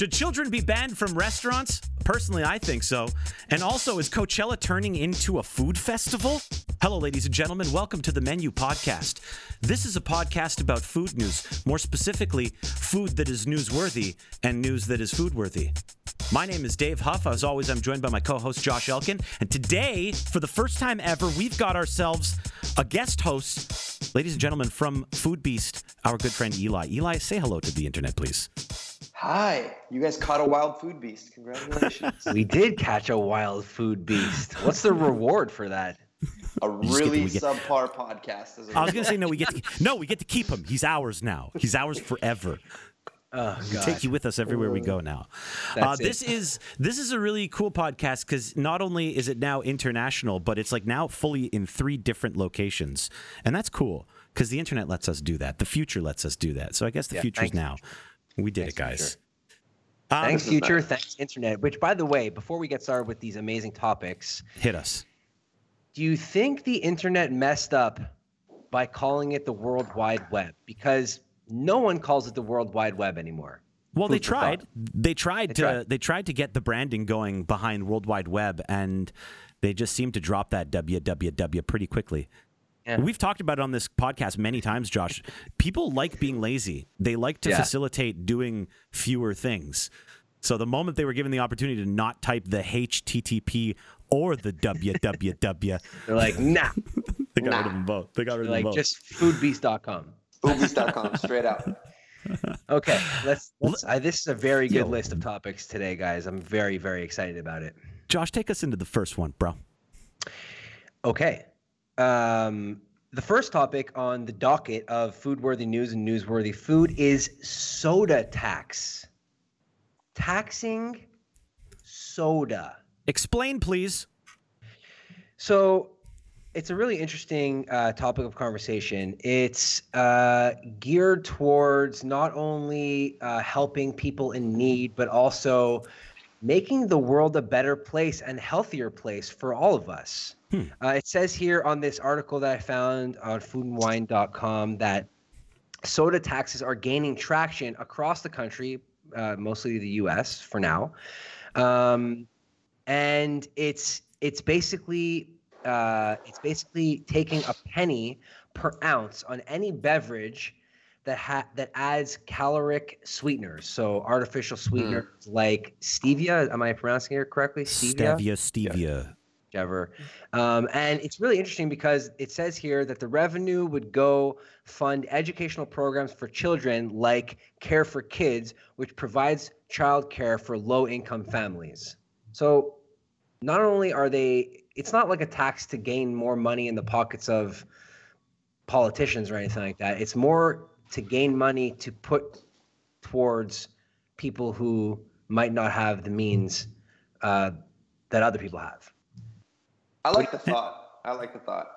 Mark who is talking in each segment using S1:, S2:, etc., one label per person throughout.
S1: Should children be banned from restaurants? Personally, I think so. And also, is Coachella turning into a food festival? Hello, ladies and gentlemen. Welcome to the Menu Podcast. This is a podcast about food news, more specifically, food that is newsworthy and news that is foodworthy. My name is Dave Heuff. As always, I'm joined by my co host, Josh Elkin. And today, for the first time ever, we've got ourselves a guest host, ladies and gentlemen, from Foodbeast, our good friend Elie. Elie, say hello to the internet, please.
S2: Hi, you guys caught a wild food beast. Congratulations.
S3: we did catch a wild food beast. What's the reward for that?
S2: A really get, subpar podcast.
S1: I was going to say no. We get to, no. We get to keep him. He's ours now. He's ours forever. Oh, we take you with us everywhere we go now. Uh, this is this is a really cool podcast because not only is it now international, but it's like now fully in three different locations, and that's cool because the internet lets us do that. The future lets us do that. So I guess the yeah, future's now. We did thanks, it, guys.
S3: Um, thanks, future. Thanks, internet. Which, by the way, before we get started with these amazing topics,
S1: hit us.
S3: Do you think the internet messed up by calling it the World Wide Web? Because no one calls it the World Wide Web anymore.
S1: Well, Food they tried. They tried they to tried. they tried to get the branding going behind World Wide Web, and they just seemed to drop that www pretty quickly. Yeah. We've talked about it on this podcast many times, Josh. People like being lazy. They like to yeah. facilitate doing fewer things. So the moment they were given the opportunity to not type the HTTP or the www,
S3: they're like, nah.
S1: they got nah. rid of them both. They got rid
S3: they're
S1: of
S3: like,
S1: them both.
S3: Just foodbeast.com.
S2: Foodbeast.com, straight out.
S3: Okay, let's. let's I, this is a very good Yo. list of topics today, guys. I'm very, very excited about it.
S1: Josh, take us into the first one, bro.
S3: Okay, um, the first topic on the docket of food-worthy news and newsworthy food is soda tax. Taxing soda.
S1: Explain, please.
S3: So, it's a really interesting uh, topic of conversation. It's uh, geared towards not only uh, helping people in need, but also making the world a better place and healthier place for all of us. Hmm. Uh, it says here on this article that I found on foodandwine.com that soda taxes are gaining traction across the country, uh, mostly the U.S. for now, um, and it's it's basically uh, it's basically taking a penny per ounce on any beverage that ha- that adds caloric sweeteners, so artificial sweeteners mm. like stevia. Am I pronouncing it correctly?
S1: Stevia. Stevia. Stevia. Yeah
S3: ever. Um, and it's really interesting because it says here that the revenue would go fund educational programs for children like Care for Kids, which provides childcare for low income families. So not only are they, it's not like a tax to gain more money in the pockets of politicians or anything like that. It's more to gain money to put towards people who might not have the means uh, that other people have.
S2: I like the thought. I like the thought.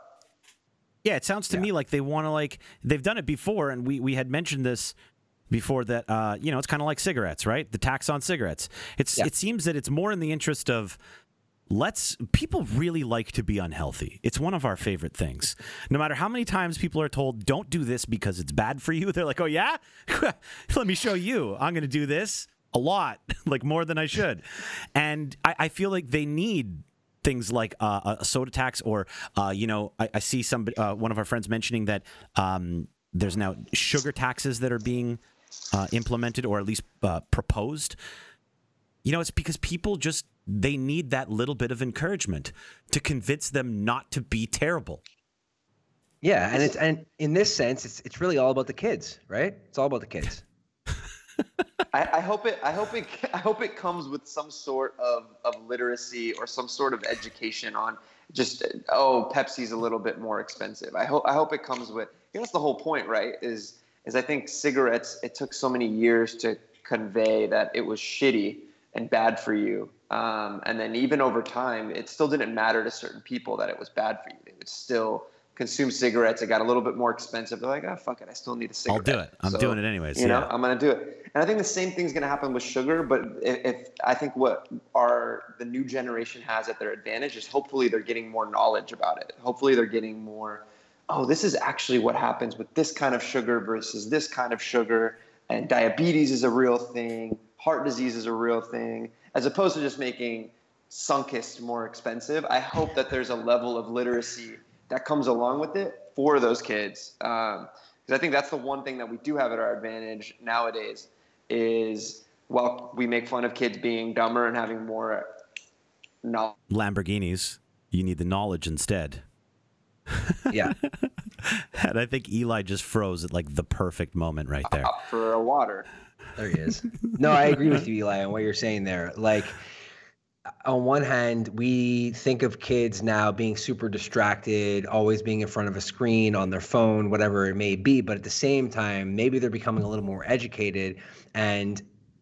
S1: Yeah, it sounds to yeah. me like they want to like they've done it before, and we we had mentioned this before that. Uh, you know, it's kind of like cigarettes, right? The tax on cigarettes. It's yeah. it seems that it's more in the interest of let's people really like to be unhealthy it's one of our favorite things no matter how many times people are told don't do this because it's bad for you they're like oh yeah let me show you i'm going to do this a lot like more than i should and I, I feel like they need things like uh, a soda tax, or uh, you know, I, I see some uh, one of our friends mentioning that um, there's now sugar taxes that are being uh, implemented, or at least uh, proposed. You know, it's because people just they need that little bit of encouragement to convince them not to be terrible.
S3: Yeah, and it's and in this sense, it's it's really all about the kids, right? It's all about the kids.
S2: I, I, hope it. I hope it. I hope it comes with some sort of, of literacy or some sort of education on just oh Pepsi's a little bit more expensive. I hope. I hope it comes with. You know, that's the whole point, right? Is is I think cigarettes. It took so many years to convey that it was shitty and bad for you, um, and then even over time, it still didn't matter to certain people that it was bad for you. They would still consume cigarettes. It got a little bit more expensive. They're like, oh fuck it, I still need a cigarette.
S1: I'll do it. I'm so, doing it anyways.
S2: You yeah. know, I'm gonna do it. And I think the same thing's gonna happen with sugar. But if, if, I think what our the new generation has at their advantage is hopefully they're getting more knowledge about it. Hopefully they're getting more. Oh, this is actually what happens with this kind of sugar versus this kind of sugar, and diabetes is a real thing. heart disease is a real thing, as opposed to just making Sunkist more expensive. I hope that there's a level of literacy that comes along with it for those kids. Because um, I think that's the one thing that we do have at our advantage nowadays is while we make fun of kids being dumber and having more knowledge.
S1: Lamborghinis, you need the knowledge instead.
S3: Yeah.
S1: and I think Elie just froze at like the perfect moment right there.
S2: for a water.
S3: There he is. No, I agree with you, Elie, on what you're saying there. Like, on one hand, we think of kids now being super distracted, always being in front of a screen on their phone, whatever it may be. But at the same time, maybe they're becoming a little more educated. And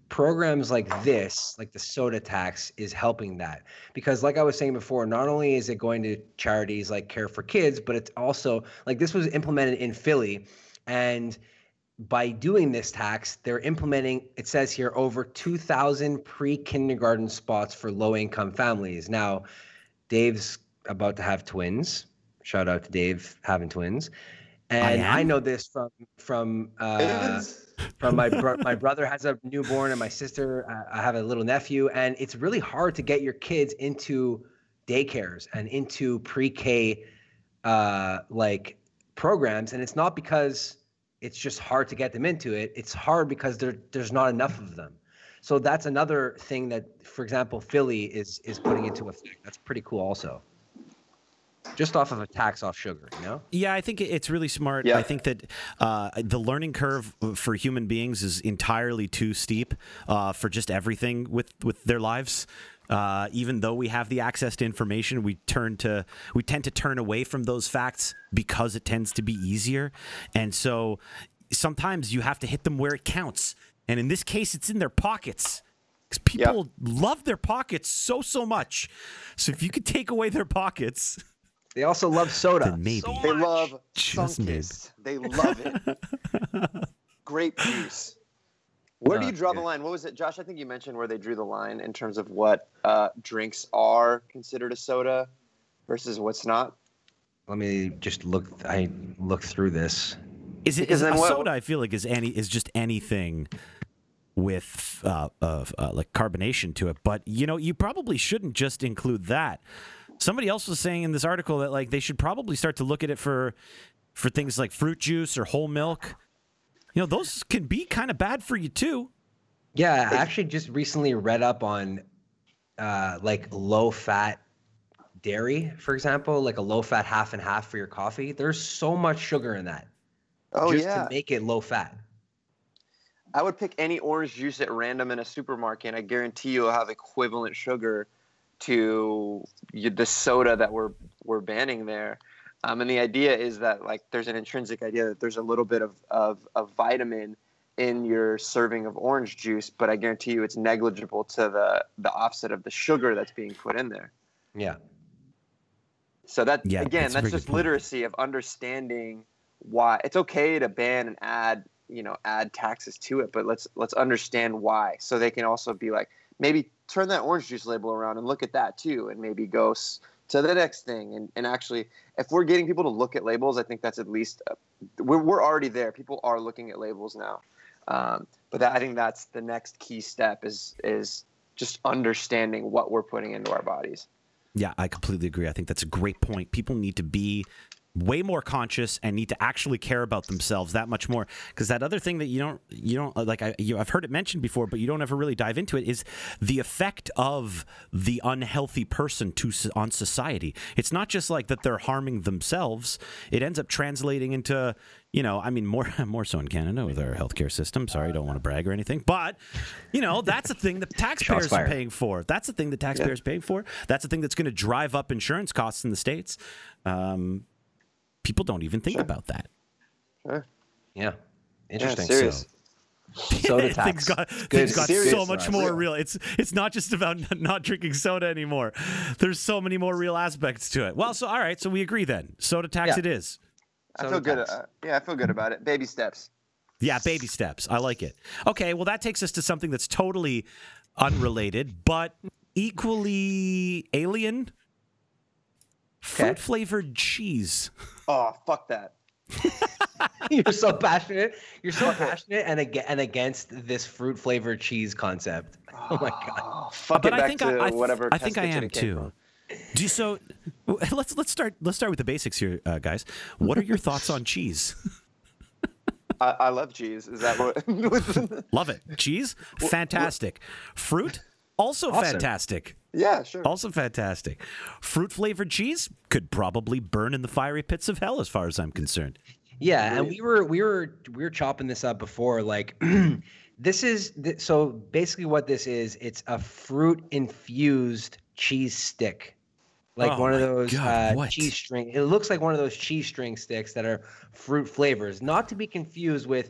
S3: programs like this, like the soda tax, is helping that. Because, like I was saying before, not only is it going to charities like Care for Kids, but it's also like this was implemented in Philly. And by doing this tax, they're implementing, it says here, over 2,000 pre kindergarten spots for low income families. Now, Dave's about to have twins. Shout out to Dave having twins. And I, I know this from from uh, from my bro- my brother has a newborn and my sister uh, I have a little nephew and it's really hard to get your kids into daycares and into pre-K uh, like programs and it's not because it's just hard to get them into it. It's hard because there there's not enough of them. So that's another thing that, for example, Philly is is putting into effect. That's pretty cool, also. Just off of a tax off sugar, you know?
S1: Yeah, I think it's really smart. Yeah. I think that uh, the learning curve for human beings is entirely too steep uh, for just everything with with their lives. Uh, even though we have the access to information, we turn to we tend to turn away from those facts because it tends to be easier, and so sometimes you have to hit them where it counts. And in this case, it's in their pockets because people yep. love their pockets so so much. So if you could take away their pockets.
S3: They also love soda.
S1: maybe
S2: so they love Sunkist. They love it. Grape juice. Where do you draw the line? What was it, Josh? I think you mentioned where they drew the line in terms of what uh, drinks are considered a soda versus what's not.
S3: Let me just look. I look through this.
S1: Is it is a what, soda? I feel like is any is just anything with uh, uh, like carbonation to it. But you know, you probably shouldn't just include that. Somebody else was saying in this article that like they should probably start to look at it for for things like fruit juice or whole milk you know, those can be kind of bad for you too.
S3: Yeah, I actually just recently read up on uh, like low fat dairy, for example, like a low fat half and half for your coffee. There's so much sugar in that.
S2: Oh
S3: just
S2: yeah.
S3: to make it low fat.
S2: I would pick any orange juice at random in a supermarket, and I guarantee you will have equivalent sugar to the soda that we're we're banning there. Um, and the idea is that like there's an intrinsic idea that there's a little bit of, of, of vitamin in your serving of orange juice, but I guarantee you it's negligible to the the offset of the sugar that's being put in there.
S3: Yeah.
S2: So that yeah, again, that's, that's just literacy of understanding why it's okay to ban and add, you know, add taxes to it, but let's let's understand why. So they can also be like, maybe turn that orange juice label around and look at that too, and maybe go to the next thing. And, and actually if we're getting people to look at labels i think that's at least uh, we're, we're already there. People are looking at labels now. Um, but that, i think that's the next key step is is just understanding what we're putting into our bodies.
S1: Yeah i completely agree. I think that's a great point. People need to be way more conscious and need to actually care about themselves that much more because that other thing that you don't you don't like I, you, I've heard it mentioned before but you don't ever really dive into it is the effect of the unhealthy person to on society it's not just like that they're harming themselves it ends up translating into you know, I mean, more more so in Canada with our healthcare system. Sorry, I don't want to brag or anything, but you know, that's a thing the taxpayers are paying for. That's the thing the taxpayers yeah. paying for. That's the thing that's going to drive up insurance costs in the states. Um, people don't even think sure. about that.
S2: Sure.
S3: Yeah. Interesting.
S2: Yeah, serious.
S3: So, soda tax.
S1: things got, things got so much more real. It's it's not just about not drinking soda anymore. There's so many more real aspects to it. Well, so all right, so we agree then. Soda tax yeah. it is.
S2: I feel good. Uh, yeah, I feel good about it. Baby steps.
S1: Yeah, baby steps. I like it. Okay, well that takes us to something that's totally unrelated, but equally alien. Fruit flavored cheese.
S2: Oh, fuck that.
S3: You're so passionate. You're so passionate and ag- and against this fruit flavored cheese concept. Oh my god.
S2: Oh, fuck
S1: but
S2: it back
S1: I think
S2: to
S1: I, I,
S2: whatever.
S1: I think I am too.
S2: from.
S1: Do you, so. Let's let's start let's start with the basics here, uh, guys. What are your thoughts on cheese?
S2: I, I love cheese. Is that what?
S1: Love it. Cheese, fantastic. Fruit, also
S3: Awesome.
S1: fantastic.
S2: Yeah, sure.
S1: Also fantastic. Fruit flavored cheese could probably burn in the fiery pits of hell, as far as I'm concerned.
S3: Yeah, and we were we were we were chopping this up before. Like, this is th- so basically what this is. It's a fruit infused cheese stick, like
S1: Oh
S3: one of those
S1: God,
S3: uh, cheese string. It looks like one of those cheese string sticks that are fruit flavors, not to be confused with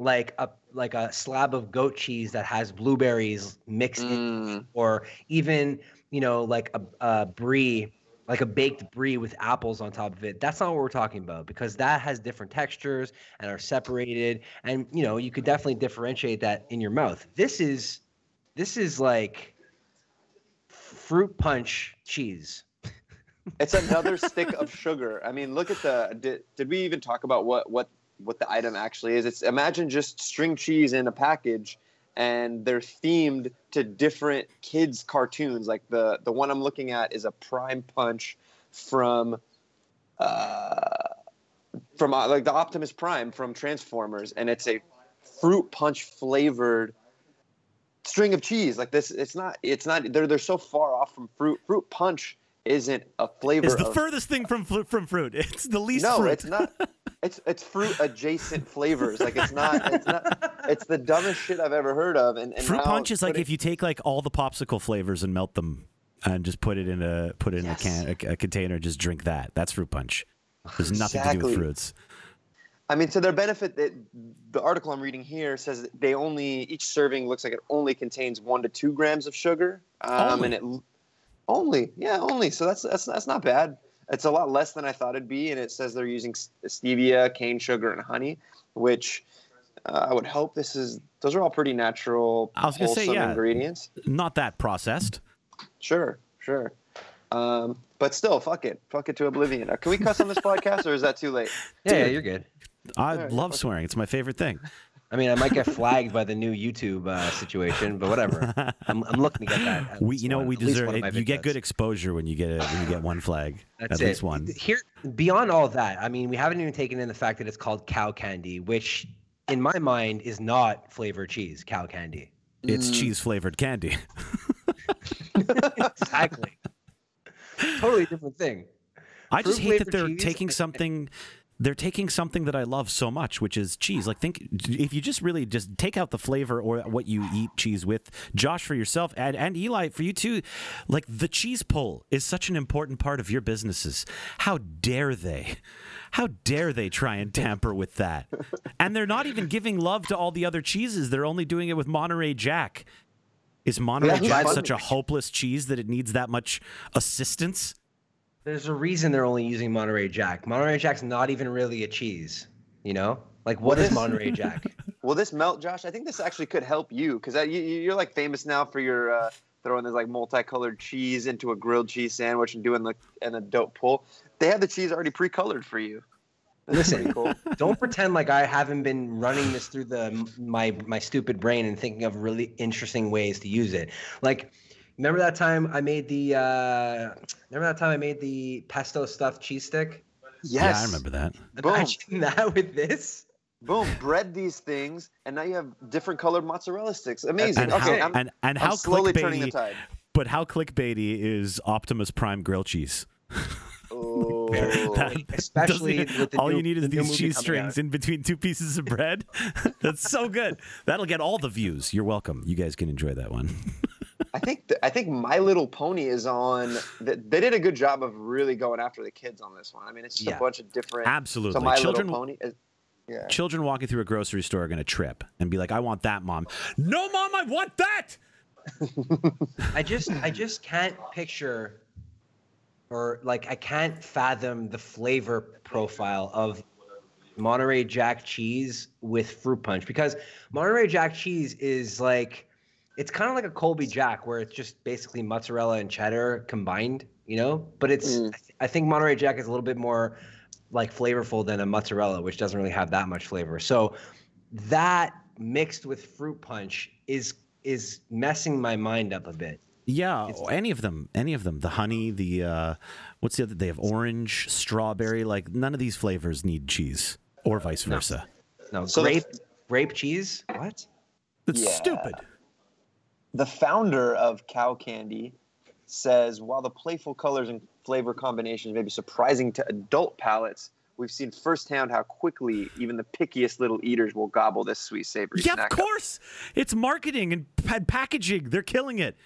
S3: like a like a slab of goat cheese that has blueberries mixed in,
S2: Mm,
S3: or even you know like a, a brie like a baked brie with apples on top of it. That's not what we're talking about because that has different textures and are separated and you know, you could definitely differentiate that in your mouth. This is this is like fruit punch cheese.
S2: it's another stick of sugar. I mean, look at the. Did, did we even talk about what what what the item actually is? It's imagine just string cheese in a package, and they're themed to different kids' cartoons. Like the the one I'm looking at is a Prime Punch from. Uh, from uh, like the Optimus Prime from Transformers, and it's a fruit punch flavored string of cheese. Like this, it's not. It's not. They're they're so far off from fruit. Fruit punch isn't a flavor.
S1: It's the
S2: of,
S1: furthest thing from from fruit. It's the least
S2: no,
S1: fruit.
S2: it's not. It's it's fruit adjacent flavors. Like it's not. It's not. It's the dumbest shit I've ever heard of. And, and
S1: fruit punch is like
S2: putting-
S1: if you take like all the popsicle flavors and melt them and just put it in a put it in
S2: Yes.
S1: a can a, a container. Just drink that. That's fruit punch. There's nothing to do with fruits.
S2: I mean, to their benefit, that the article I'm reading here says that they only each serving looks like it only contains one to two grams of sugar, um,
S1: Only?
S2: and it only yeah only. So that's that's that's not bad. It's a lot less than I thought it'd be, and it says they're using stevia, cane sugar, and honey, which uh, I would hope this is. Those are all pretty natural,
S1: I was gonna say,
S2: wholesome
S1: yeah.
S2: ingredients.
S1: Not that processed.
S2: Sure, sure. Um, but still, fuck it, fuck it to oblivion. Uh, can we cuss on this podcast, or is that too late?
S3: Yeah, yeah, you're good.
S1: I
S2: Alright,
S1: love
S2: fuck it.
S1: swearing. It's my favorite thing.
S3: I mean, I might get flagged by the new YouTube uh, situation, but whatever. I'm, I'm looking to get that.
S1: We, you know,
S3: one-
S1: we deserve it. You get good exposure when you get a, when you get one flag.
S3: That's
S1: At
S3: it.
S1: least one.
S3: Here, beyond all that, I mean, we haven't even taken in the fact that it's called cow candy, which, in my mind, is not flavored cheese. Cow candy.
S1: It's
S2: Mm.
S1: cheese flavored candy.
S3: Exactly. totally different thing.
S1: I just hate that they're
S3: cheese
S1: taking
S3: and-
S1: something. They're taking something that I love so much, which is cheese. Like, think if you just really just take out the flavor or what you eat cheese with. Josh, for yourself, and, and Elie, for you too. Like the cheese pull is such an important part of your businesses. How dare they? How dare they try and tamper with that? And they're not even giving love to all the other cheeses. They're only doing it with Monterey Jack. Is Monterey
S2: That's
S1: Jack such a hopeless cheese that it needs that much assistance?
S3: There's a reason they're only using Monterey Jack. Monterey Jack's not even really a cheese. You know, like what is Monterey Jack?
S2: Will this melt, Josh? I think this actually could help you because you, you- you're like famous now for your uh, throwing this like multicolored cheese into a grilled cheese sandwich and doing the and a dope pull. They have the cheese already pre-colored for you. That's
S3: Listen,
S2: cool.
S3: Don't pretend like I haven't been running this through the my my stupid brain and thinking of really interesting ways to use it. Like, remember that time I made the uh, remember that time I made the pesto stuffed cheese stick?
S2: Yes,
S1: Yeah, I remember that.
S2: Boom.
S3: Imagine that with this.
S2: Boom, bread these things, and now you have different colored mozzarella sticks. Amazing.
S1: And
S2: okay,
S1: how,
S2: I'm,
S1: and, and
S2: I'm
S1: how
S2: slowly turning the tide.
S1: but how clickbaity is Optimus Prime grilled cheese?
S2: Oh,
S3: Especially with the
S1: all
S3: new-
S1: you need is
S3: the
S1: these
S3: movie
S1: cheese strings
S3: out.
S1: in between two pieces of bread. That's so good. That'll get all the views. You're welcome. You guys can enjoy that one.
S2: I think th- I think My Little Pony is on. th- They did a good job of really going after the kids on this one. I mean, it's just
S3: Yeah.
S2: a bunch of different.
S1: Absolutely.
S2: So My
S1: Children
S2: Little Pony. Is, yeah.
S1: children walking through a grocery store are going to trip and be like, "I want that, mom." No, mom, I want that.
S3: I just I just can't picture or like I can't fathom the flavor profile of Monterey Jack cheese with fruit punch because Monterey Jack cheese is like it's kind of like a Colby Jack where it's just basically mozzarella and cheddar combined, you know? But it's
S2: Mm.
S3: I, th- I think Monterey Jack is a little bit more like flavorful than a mozzarella, which doesn't really have that much flavor. So that mixed with fruit punch is is messing my mind up a bit.
S1: Yeah, it's, any of them, any of them. The honey, the uh, what's the other? They have orange, strawberry. Like none of these flavors need cheese, or vice versa.
S3: No, no so grape, grape cheese. What?
S1: That's yeah. stupid.
S2: The founder of Cow Candy says while the playful colors and flavor combinations may be surprising to adult palates, we've seen firsthand how quickly even the pickiest little eaters will gobble this sweet savory
S1: yeah, of course. Up. It's marketing and packaging. They're killing it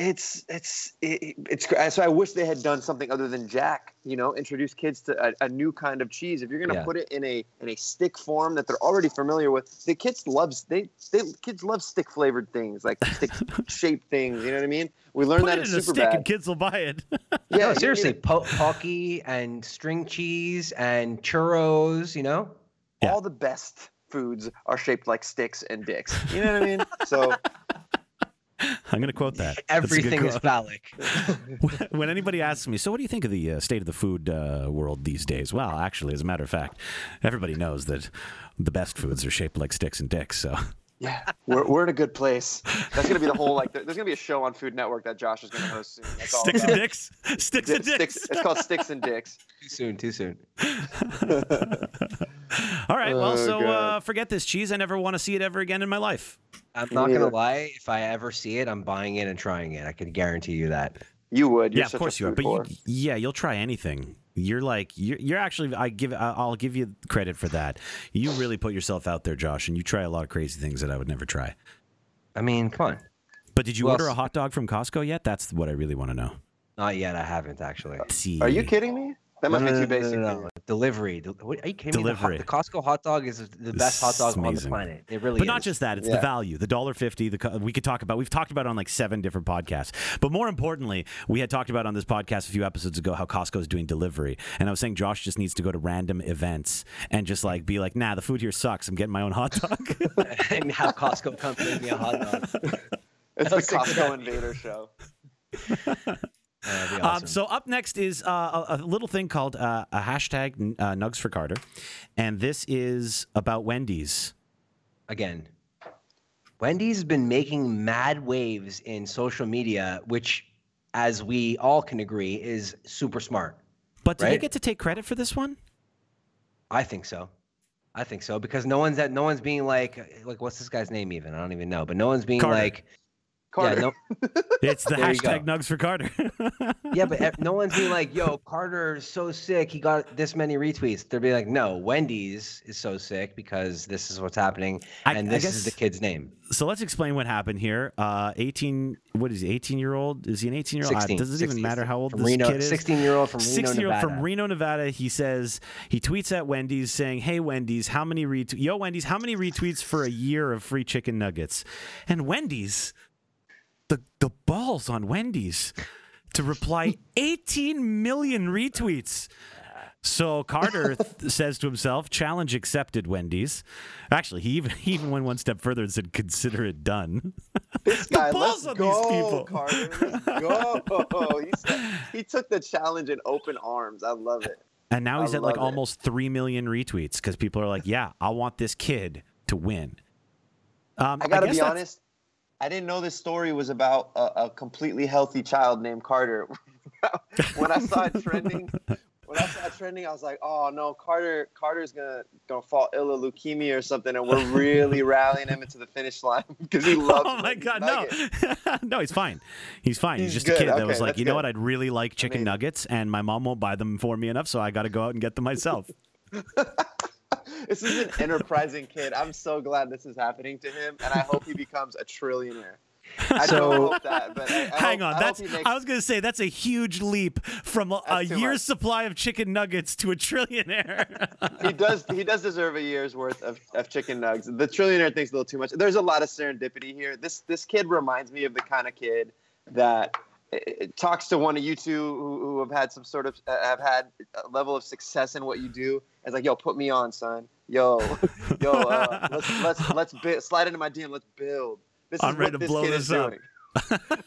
S2: it's it's it, it's so I wish they had done something other than Jack. You know, introduce kids to a, a new kind of cheese. If you're gonna yeah. put it in a in a stick form that they're already familiar with, the kids loves they they kids love stick flavored things like stick shaped things. You know what I mean? We learned
S1: put
S2: that
S1: in
S2: super
S1: a stick
S2: bad.
S1: and kids will buy it.
S3: yeah, no, seriously, po- pocky and string cheese and churros. You know,
S2: yeah. all the best foods are shaped like sticks and dicks. You know what I mean? So
S1: I'm going to quote that.
S3: Everything is phallic.
S1: when anybody asks me, so what do you think of the uh, state of the food uh, world these days? Well, actually, as a matter of fact, everybody knows that the best foods are shaped like sticks and dicks. So.
S2: Yeah, we're, we're in a good place. That's gonna be the whole like. There's gonna be a show on Food Network that Josh is gonna host soon. That's
S1: all Sticks and dicks. Sticks and dicks.
S2: Sticks, it's called Sticks and Dicks.
S3: Too soon. Too soon.
S1: all right. Well, oh, so uh, forget this cheese. I never want to see it ever again in my life.
S3: I'm not gonna lie. If I ever see it, I'm buying it and trying it. I can guarantee you that.
S2: You would. You're
S1: yeah, of course you are. But you, yeah, you'll try anything. You're like you're, you're actually. I give. I'll give you credit for that. You really put yourself out there, Josh, and you try a lot of crazy things that I would never try.
S3: I mean, come on.
S1: But did you Who order a hot dog from Costco yet? That's what I really want to know.
S3: Not yet. I haven't actually.
S2: See. Are you kidding me? That must no, be too basic. No, no, no,
S3: Delivery. What, are you kidding Delivery. me? The, the, Costco hot dog is the best hot dog on the planet. It really
S1: but
S3: is.
S1: not just that. It's yeah. the value. The dollar fifty. The we could talk about. We've talked about it on like seven different podcasts. But more importantly, we had talked about on this podcast a few episodes ago how Costco is doing delivery, and I was saying Josh just needs to go to random events and just like be like, Nah, the food here sucks. I'm getting my own hot dog.
S3: and have Costco come bring me a hot dog.
S2: it's the Costco Invader show.
S1: Uh, um, awesome. um, so up next is uh, a, a, little thing called uh, a hashtag uh, Nuggs for Carter, and this is about Wendy's.
S3: Again, Wendy's has been making mad waves in social media, which, as we all can agree, is super smart.
S1: But do
S3: right?
S1: they get to take credit for this one?
S3: I think so. I think so because no one's at no one's being like like what's this guy's name even I don't even know but no one's being
S1: Carter.
S3: like
S2: Carter. Yeah,
S1: no, it's the hashtag Nuggs for Carter.
S3: yeah, but no one's being like, "Yo, Carter's so sick. He got this many retweets." They're being like, "No, Wendy's is so sick because this is what's happening, I, and this guess, is the kid's name."
S1: So let's explain what happened here. Uh, eighteen, what is he? Eighteen year old? Is he an eighteen year old? Does it 16, even matter how old this
S3: Reno,
S1: kid is?
S3: Sixteen year old from Reno, 16 year old
S1: from Reno, Nevada. He says he tweets at Wendy's saying, "Hey Wendy's, how many retweets? Yo Wendy's, how many retweets for a year of free chicken nuggets?" And Wendy's the the balls on Wendy's to reply 18 million retweets. So Carter th- says to himself, "Challenge accepted, Wendy's." Actually, he even he even went one step further and said, "Consider it done."
S2: This the guy, balls on go, these people. Carter, go. he, he took the challenge in open arms. I love it.
S1: And now he's
S2: I
S1: at like
S2: it.
S1: almost three million retweets because people are like, "Yeah, I want this kid to win."
S2: Um, I gotta I be honest. I didn't know this story was about a, a completely healthy child named Carter. when I saw it trending, when I saw it trending, I was like, "Oh no, Carter! Carter's gonna gonna fall ill of leukemia or something," and we're really rallying him into the finish line because he oh loves.
S1: Oh my god, no, no, he's fine. He's fine. He's, he's just good. a kid that was like, you know what? I'd really like chicken Amazing. nuggets, and my mom won't buy them for me enough, so I got to go out and get them myself.
S2: This is an enterprising kid. I'm so glad this is happening to him, and I hope he becomes a trillionaire. I so, hope that, but I, I
S1: hang
S2: hope,
S1: on. That's
S2: makes,
S1: I was going to say that's a huge leap from a, a year's much. supply of chicken nuggets to a trillionaire.
S2: he does he does deserve a year's worth of, of chicken nuggets. The trillionaire thinks a little too much. There's a lot of serendipity here. This this kid reminds me of the kind of kid that talks to one of you two who, who have had some sort of uh, have had a level of success in what you do. It's like, yo, put me on, son. Yo, yo, uh, let's let's let's bi- slide into my DM. Let's build.
S1: This I'm is ready what to this blow kid this is up.
S2: doing.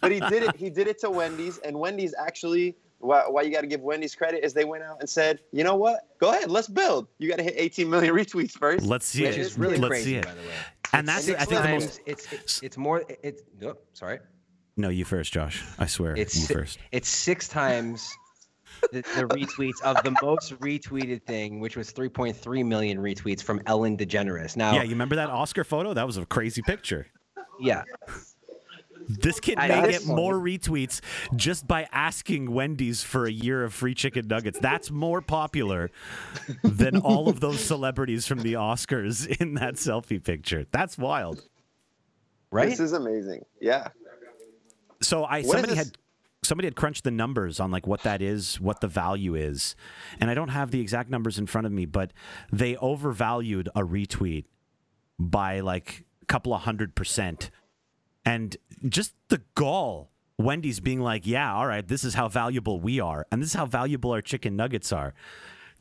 S2: but he did it. He did it to Wendy's, and Wendy's actually why, why you got to give Wendy's credit is they went out and said, you know what? Go ahead, let's build. You got to hit 18 million retweets first.
S1: Let's see
S3: Which
S1: it.
S3: is really
S1: Let's
S3: crazy,
S1: see it.
S3: by the way.
S1: And that's
S3: Six
S1: I think the most.
S3: it's, it's it's more it's oh, sorry.
S1: No, you first, Josh. I swear.
S3: It's
S1: you
S3: si-
S1: first.
S3: It's six times the, the retweets of the most retweeted thing, which was 3.3 million retweets from Ellen DeGeneres. Now,
S1: Yeah, you remember that Oscar photo? That was a crazy picture.
S3: yeah,
S1: This kid
S3: I-
S1: may get more retweets just by asking Wendy's for a year of free chicken nuggets. That's more popular than all of those celebrities from the Oscars in that selfie picture. That's wild.
S3: right.
S2: This is amazing. Yeah.
S1: So I
S2: What
S1: somebody had somebody had crunched the numbers on like what that is, what the value is, and I don't have the exact numbers in front of me, but they overvalued a retweet by like a couple of hundred percent, and just the gall. Wendy's being like, yeah, all right, this is how valuable we are, and this is how valuable our chicken nuggets are.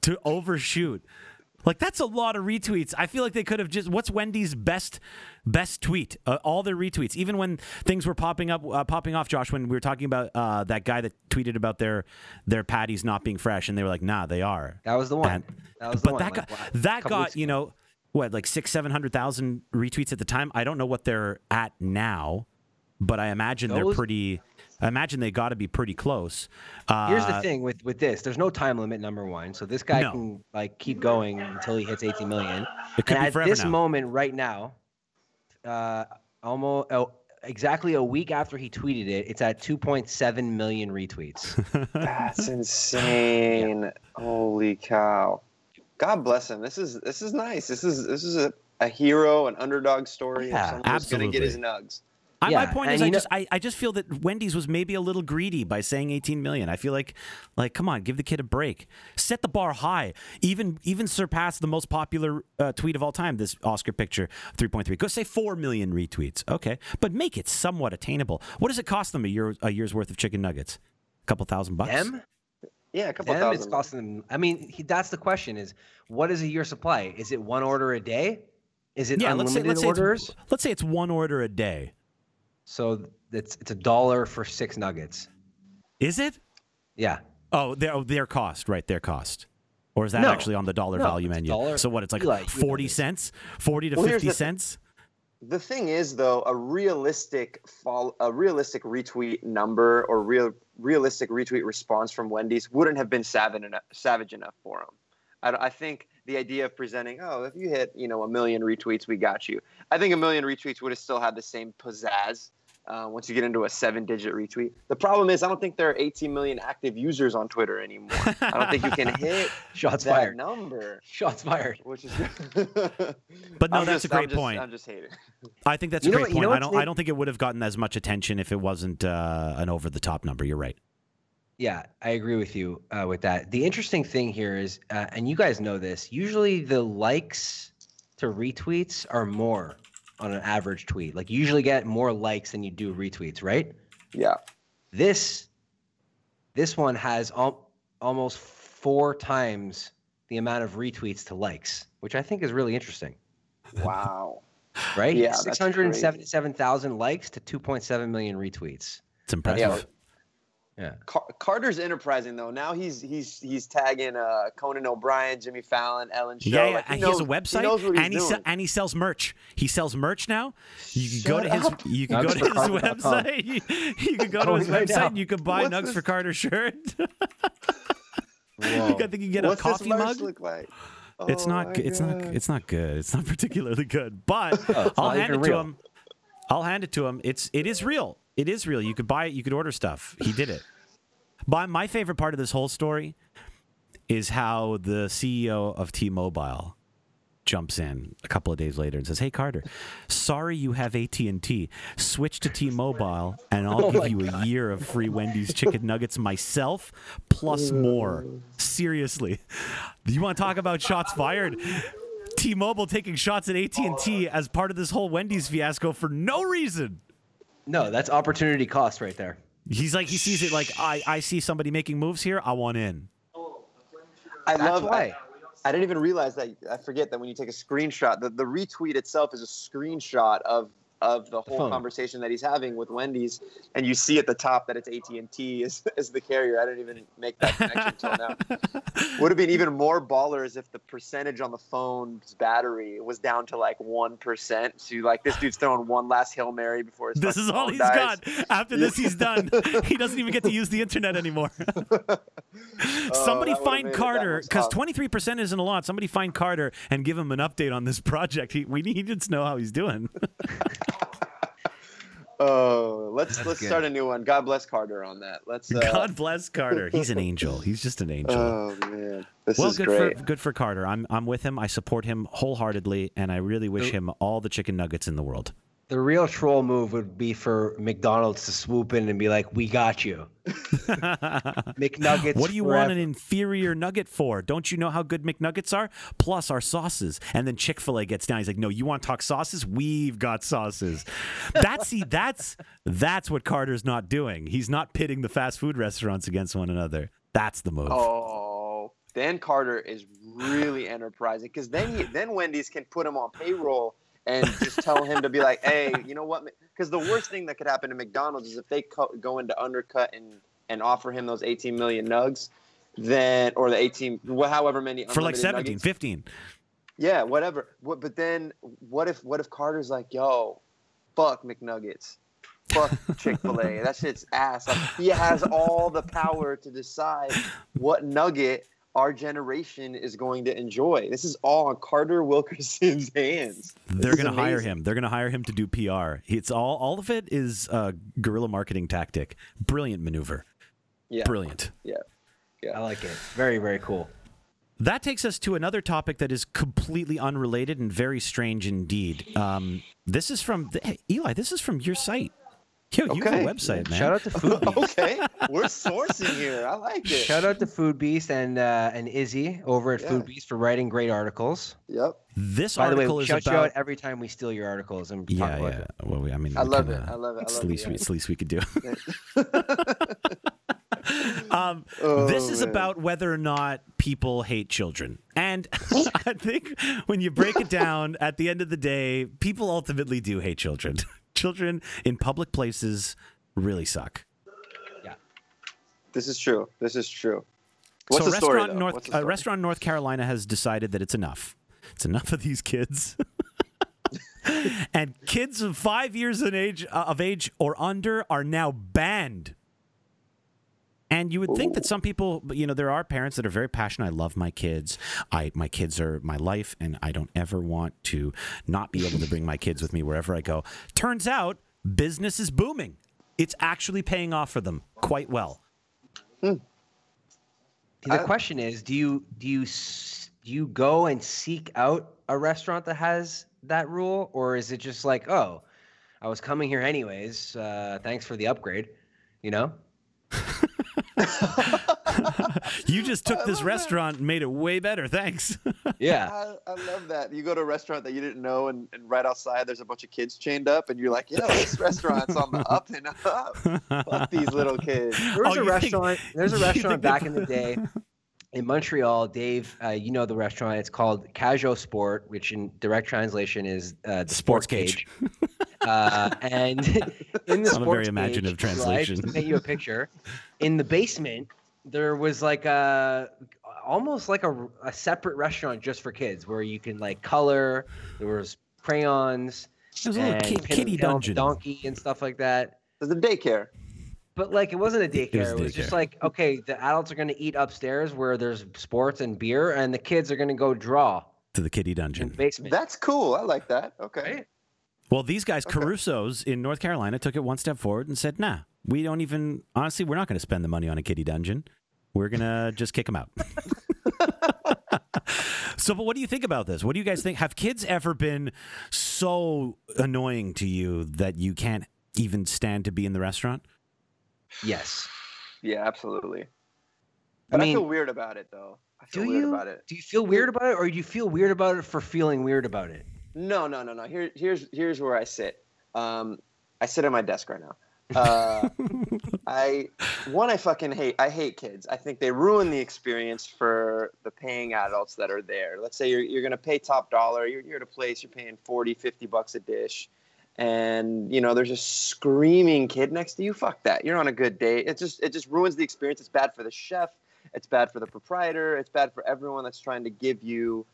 S1: To overshoot, like that's a lot of retweets. I feel like they could have just. What's Wendy's best best tweet? Uh, all their retweets, even when things were popping up, uh, popping off. Josh, when we were talking about uh, that guy that tweeted about their their patties not being fresh, and they were like, "Nah, they are."
S3: That was the one.
S1: And-
S3: that was the
S1: but
S3: one.
S1: that
S3: like,
S1: got
S3: what,
S1: that got you know what like six seven hundred thousand retweets at the time. I don't know what they're at now, but I imagine they're pretty. I imagine they got to be pretty close. Uh,
S3: Here's the thing with with this. There's no time limit. Number one, so this guy
S1: No.
S3: can like keep going until he hits 18 million.
S1: It could
S3: and
S1: be
S3: at
S1: forever
S3: this
S1: now.
S3: moment, right now, uh, almost oh, exactly a week after he tweeted it, it's at 2.7 million retweets.
S2: That's insane. Holy cow. God bless him. This is this is nice. This is this is a, a hero, an underdog story
S3: Yeah,
S2: of someone who's gonna get his nugs.
S1: I, my
S3: Yeah,
S1: point
S3: and
S1: is, I
S3: know-
S1: just I, I just feel that Wendy's was maybe a little greedy by saying 18 million. I feel like like come on, give the kid a break. Set the bar high. Even even surpass the most popular uh, tweet of all time. This Oscar picture, 3.3. Go say 4 million retweets. Okay, but make it somewhat attainable. What does it cost them a year a year's worth of chicken nuggets? A couple thousand bucks.
S3: Them,
S2: Yeah, a couple
S3: them, it's
S2: thousand.
S3: costing them. I mean, he, that's the question: is what is a year supply? Is it one order a day? Is it
S1: yeah, let's say
S3: unlimited
S1: let's
S3: orders?
S1: it's, let's say it's one order a day.
S3: So it's it's a dollar for six nuggets.
S1: Is it?
S3: Yeah.
S1: Oh, their oh, their cost, right? Their cost. Or is that
S3: No.
S1: actually on the dollar
S3: No,
S1: value menu?
S3: dollar-
S1: So what? It's like
S3: know
S1: forty cents, forty to
S2: Well,
S1: fifty
S2: the-
S1: cents.
S2: The thing is, though, a realistic a realistic retweet number or real realistic retweet response from Wendy's wouldn't have been savage enough, savage enough for him. I, I think the idea of presenting, oh, if you hit, you know, a million retweets, we got you. I think a million retweets would have still had the same pizzazz uh, once you get into a seven-digit retweet. The problem is, I don't think there are 18 million active users on Twitter anymore. I don't think you can hit
S3: Shots
S2: that
S3: fired.
S2: number,
S3: Shots fired.
S2: which is.
S1: But no,
S2: I'm
S1: that's
S2: just-
S1: a great
S2: I'm just-
S1: point.
S2: I'm just hating.
S1: I think that's
S3: You
S1: a great
S3: what- you know
S1: point. I don't. I don't think it would have gotten as much attention if it wasn't uh, an over the top number. You're right.
S3: Yeah, I agree with you uh, with that. The interesting thing here is, uh, and you guys know this, usually the likes to retweets are more on an average tweet. Like you usually get more likes than you do retweets, right?
S2: Yeah.
S3: This this one has al- almost four times the amount of retweets to likes, which I think is really interesting,
S2: Wow.
S3: right?
S2: Yeah,
S3: Six hundred and seventy-seven thousand likes to two point seven million retweets.
S1: It's impressive.
S3: Yeah.
S2: Car- Carter's enterprising though. Now he's he's he's tagging uh, Conan O'Brien, Jimmy Fallon, Ellen Show.
S1: Yeah, yeah.
S2: Like,
S1: and
S2: knows,
S1: he has a website,
S2: He knows what he's
S1: and he se-
S2: doing.
S1: and he sells merch. He sells merch now. You can go
S2: Shut
S1: to his. You can go to his
S3: Nuggsforcarter.com.
S1: website. You, you can go to his
S3: right
S1: website.
S3: now.
S1: and You can buy
S2: What's
S1: Nugs
S2: this-
S1: for Carter shirt.
S3: Whoa.
S1: I think you can get a coffee
S2: this merch
S1: mug.
S2: look like?
S1: It's
S2: Oh
S1: not.
S2: my
S1: g- It's not. It's not good. It's not particularly good. But
S3: Oh,
S1: I'll hand
S3: even
S1: it to him. I'll hand it to him. It's. It is real. It is real. You could buy it. You could order stuff. He did it. But my favorite part of this whole story is how the CEO of T-Mobile jumps in a couple of days later and says, "Hey Carter, sorry you have AT&T. Switch to T-Mobile and I'll
S3: Oh
S1: give you a year of free Wendy's chicken nuggets myself plus more." Seriously. Do you want to talk about shots fired? T-Mobile taking shots at AT&T as part of this whole Wendy's fiasco for no reason.
S3: No, that's opportunity cost right there.
S1: He's like he sees it like I, I see somebody making moves here. I want in.
S2: I
S3: That's
S2: love.
S3: why.
S2: I, I didn't even realize that. I forget that when you take a screenshot, the, the retweet itself is a screenshot of of the whole
S3: phone.
S2: conversation that he's having with Wendy's, and you see at the top that it's AT and T is, is the carrier. I didn't even make that connection until now. Would have been even more ballers if the percentage on the phone's battery was down to like one percent. So like this dude's throwing one last hail mary before his.
S1: This is all he's
S2: dies.
S1: got. After this, he's done. He doesn't even get to use the internet anymore.
S2: Oh, Somebody Oh,
S1: find
S2: it that
S1: Carter because twenty three percent isn't a lot. Somebody find Carter and give him an update on this project. He, we need to know how he's doing.
S2: Oh, let's
S3: That's
S2: let's
S3: good.
S2: start a new one. God bless Carter on that. Let's. Uh,
S1: God bless Carter. He's an angel. He's just an angel.
S2: Oh man, this
S1: well,
S2: is
S1: good
S2: great.
S1: for good for Carter. I'm I'm with him. I support him wholeheartedly, and I really wish
S3: The-
S1: him all the chicken nuggets in the world.
S3: The real troll move would be for McDonald's to swoop in and be like, "We got you, McNuggets."
S1: what do you
S3: forever.
S1: want an inferior nugget for? Don't you know how good McNuggets are? Plus our sauces. And then Chick Fil A gets down. He's like, "No, you want to talk sauces? We've got sauces." That's see, that's that's what Carter's not doing. He's not pitting the fast food restaurants against one another. That's the move.
S2: Oh, Dan Carter is really enterprising because then he, then Wendy's can put him on payroll and just tell him to be like, hey, you know what? Because the worst thing that could happen to McDonald's is if they co- go into undercut and and offer him those 18 million nugs, then or the 18, wh- however many
S1: For like
S2: unlimited
S1: 17,
S2: nuggets.
S1: 15.
S2: Yeah, whatever. What, but then what if what if Carter's like, yo, fuck McNuggets. Fuck Chick fil A. That shit's ass. Like, he has all the power to decide what nugget our generation is going to enjoy. This is all on Carter Wilkerson's hands.
S1: They're going to hire him. They're going to hire him to do PR. It's all all of it is a guerrilla marketing tactic. Brilliant maneuver.
S2: Yeah.
S1: Brilliant. Yeah. Yeah.
S3: I like it. Very, very cool.
S1: That takes us to another topic that is completely unrelated and very strange indeed. Um, this is from hey, Elie. This is from your site. Yo, you have a
S2: Okay.
S1: website, man.
S3: Shout out to Foodbeast.
S2: okay, we're sourcing here. I like it.
S3: Shout out to Foodbeast and uh, and Izzy over at
S2: Yeah.
S3: Foodbeast for writing great articles.
S2: Yep.
S1: This
S3: By the way,
S1: article is
S3: shout you
S1: about.
S3: out every time we steal your articles and talk
S1: yeah,
S3: about
S1: yeah.
S3: it.
S1: Well, we, I mean,
S2: I
S1: we
S2: love
S1: can,
S2: it.
S1: uh,
S2: I love it. I
S1: It's the
S2: it,
S1: least, we, it's the least we could do. um,
S2: Oh,
S1: this is
S2: man.
S1: about whether or not people hate children. And I think when you break it down, at the end of the day, people ultimately do hate children. Children in public places really suck.
S2: Yeah, this is true. This is true. What's
S1: so
S2: the
S1: a
S2: story?
S1: restaurant, in? North,
S2: What's the
S1: a
S2: story?
S1: restaurant North Carolina has decided that it's enough. It's enough of these kids. and kids of five years of age, uh, of age or under are now banned. And you would think that some people, you know, there are parents that are very passionate. I love my kids. I my kids are my life, and I don't ever want to not be able to bring my kids with me wherever I go. Turns out, business is booming. It's actually paying off for them quite well.
S3: The
S2: I-
S3: question is, do you do you do you go and seek out a restaurant that has that rule, or is it just like, oh, I was coming here anyways. Uh, thanks for the upgrade. You know,
S1: you just took
S2: I
S1: this
S2: love that.
S1: restaurant and made it way better. Thanks.
S3: yeah.
S2: I, I love that. You go to a restaurant that you didn't know, and, and right outside there's a bunch of kids chained up, and you're like, yo, this restaurant's on the up and up. Fuck these little kids.
S3: There was
S1: Oh,
S3: a
S1: you think-
S3: restaurant. There's a restaurant back in the day in Montreal. Dave, uh, you know the restaurant. It's called Cage aux Sports, which in direct translation is uh, the
S1: Sports
S3: sports
S1: cage.
S3: cage. uh, and in the
S1: It's not a very imaginative
S3: cage, right,
S1: translation.
S3: to paint you a picture, in the basement there was like a almost like a, a separate restaurant just for kids where you can like color. There was crayons.
S1: It was a little
S3: and
S1: ki- kitty
S3: pin on the
S1: dungeon.
S3: donkey and stuff like that.
S2: There's a daycare.
S3: But like it wasn't a daycare.
S1: was
S3: It was, just like okay, the adults are gonna eat upstairs where there's sports and beer, and the kids are gonna go draw
S1: to the kitty
S3: in the
S1: dungeon.
S3: basement.
S2: That's cool. I like that. Okay.
S3: right?
S1: Well, these guys,
S2: Okay.
S1: Caruso's in North Carolina, took it one step forward and said, "Nah, we don't even. Honestly, we're not going to spend the money on a kitty dungeon. We're gonna just kick them out." so, but what do you think about this? What do you guys think? Have kids ever been so annoying to you that you can't even stand to be in the restaurant?
S3: Yes.
S2: Yeah, absolutely.
S3: I
S2: But I,
S3: mean,
S2: feel weird about it though. I feel
S3: do
S2: weird
S3: you
S2: about it.
S3: do you feel weird about it, or do you feel weird about it for feeling weird about it?
S2: No, no, no, no. Here, here's here's where I sit. Um, I sit at my desk right now. Uh, I one, I fucking hate. I hate kids. I think they ruin the experience for the paying adults that are there. Let's say you're you're gonna pay top dollar. You're you're at a place. You're paying 40, 50 bucks a dish, and you know there's a screaming kid next to you. Fuck that. You're on a good day. It just it just ruins the experience. It's bad for the chef. It's bad for the proprietor. It's bad for everyone that's trying to give you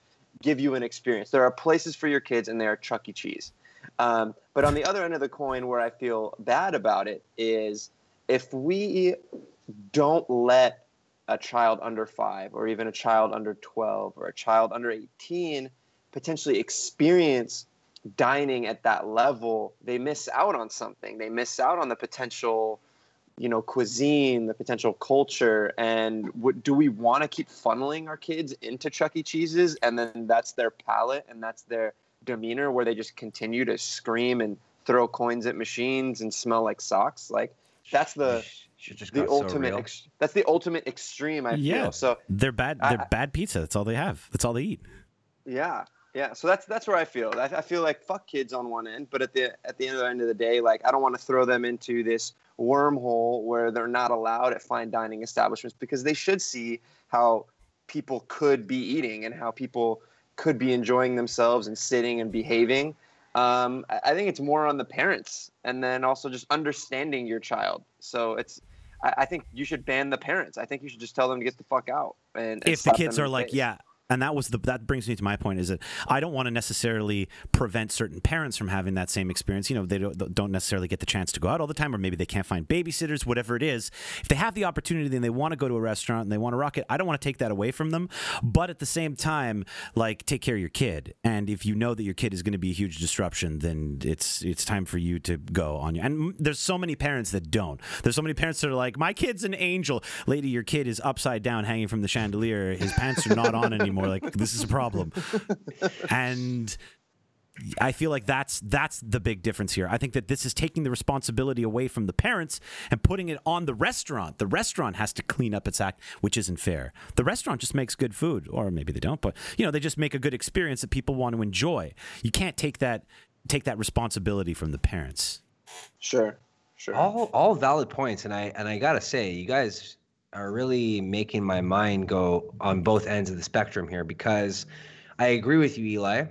S2: give you an experience. There are places for your kids and they are chuck e. Cheese. Um, but on the other end of the coin where i feel bad about it is if we don't let a child under five or even a child under 12 or a child under 18 potentially experience dining at that level, they miss out on something. They miss out on the potential, you know, cuisine, the potential culture. And what, do we want to keep funneling our kids into Chuck E. Cheese's and then that's their palate and that's their demeanor where they just continue to scream and throw coins at machines and smell like socks? Like that's the the ultimate.
S3: So
S2: ex- that's the ultimate extreme. I
S1: yeah.
S2: feel so.
S1: They're bad. They're I, bad pizza. That's all they have. That's all they eat.
S2: Yeah, yeah, so that's that's where I feel. I, I feel like fuck kids on one end, but at the at the end of the end of the day, like I don't want to throw them into this wormhole where they're not allowed at fine dining establishments because they should see how people could be eating and how people could be enjoying themselves and sitting and behaving. Um, I think it's more on the parents and then also just understanding your child. So it's I, think you should ban the parents. I think you should just tell them to get the fuck out. And, and
S1: if the kids are like, face. yeah, and that was the that brings me to my point is that I don't want to necessarily prevent certain parents from having that same experience. You know, they don't, don't necessarily get the chance to go out all the time, or maybe they can't find babysitters, whatever it is. If they have the opportunity and they want to go to a restaurant and they want to rock it, I don't want to take that away from them. But at the same time, like take care of your kid, and if you know that your kid is going to be a huge disruption, then it's it's time for you to go on your. And there's so many parents that don't. There's so many parents that are like, my kid's an angel, lady. Your kid is upside down, hanging from the chandelier. His pants are not on anymore more like this is a problem and I feel like that's that's the big difference here. I think that this is taking the responsibility away from the parents and putting it on the restaurant. The restaurant has to clean up its act, which isn't fair. The restaurant just makes good food, or maybe they don't, but you know they just make a good experience that people want to enjoy. You can't take that take that responsibility from the parents.
S2: Sure, sure.
S3: All all valid points, and I and I gotta say, you guys are really making my mind go on both ends of the spectrum here because I agree with you, Elie.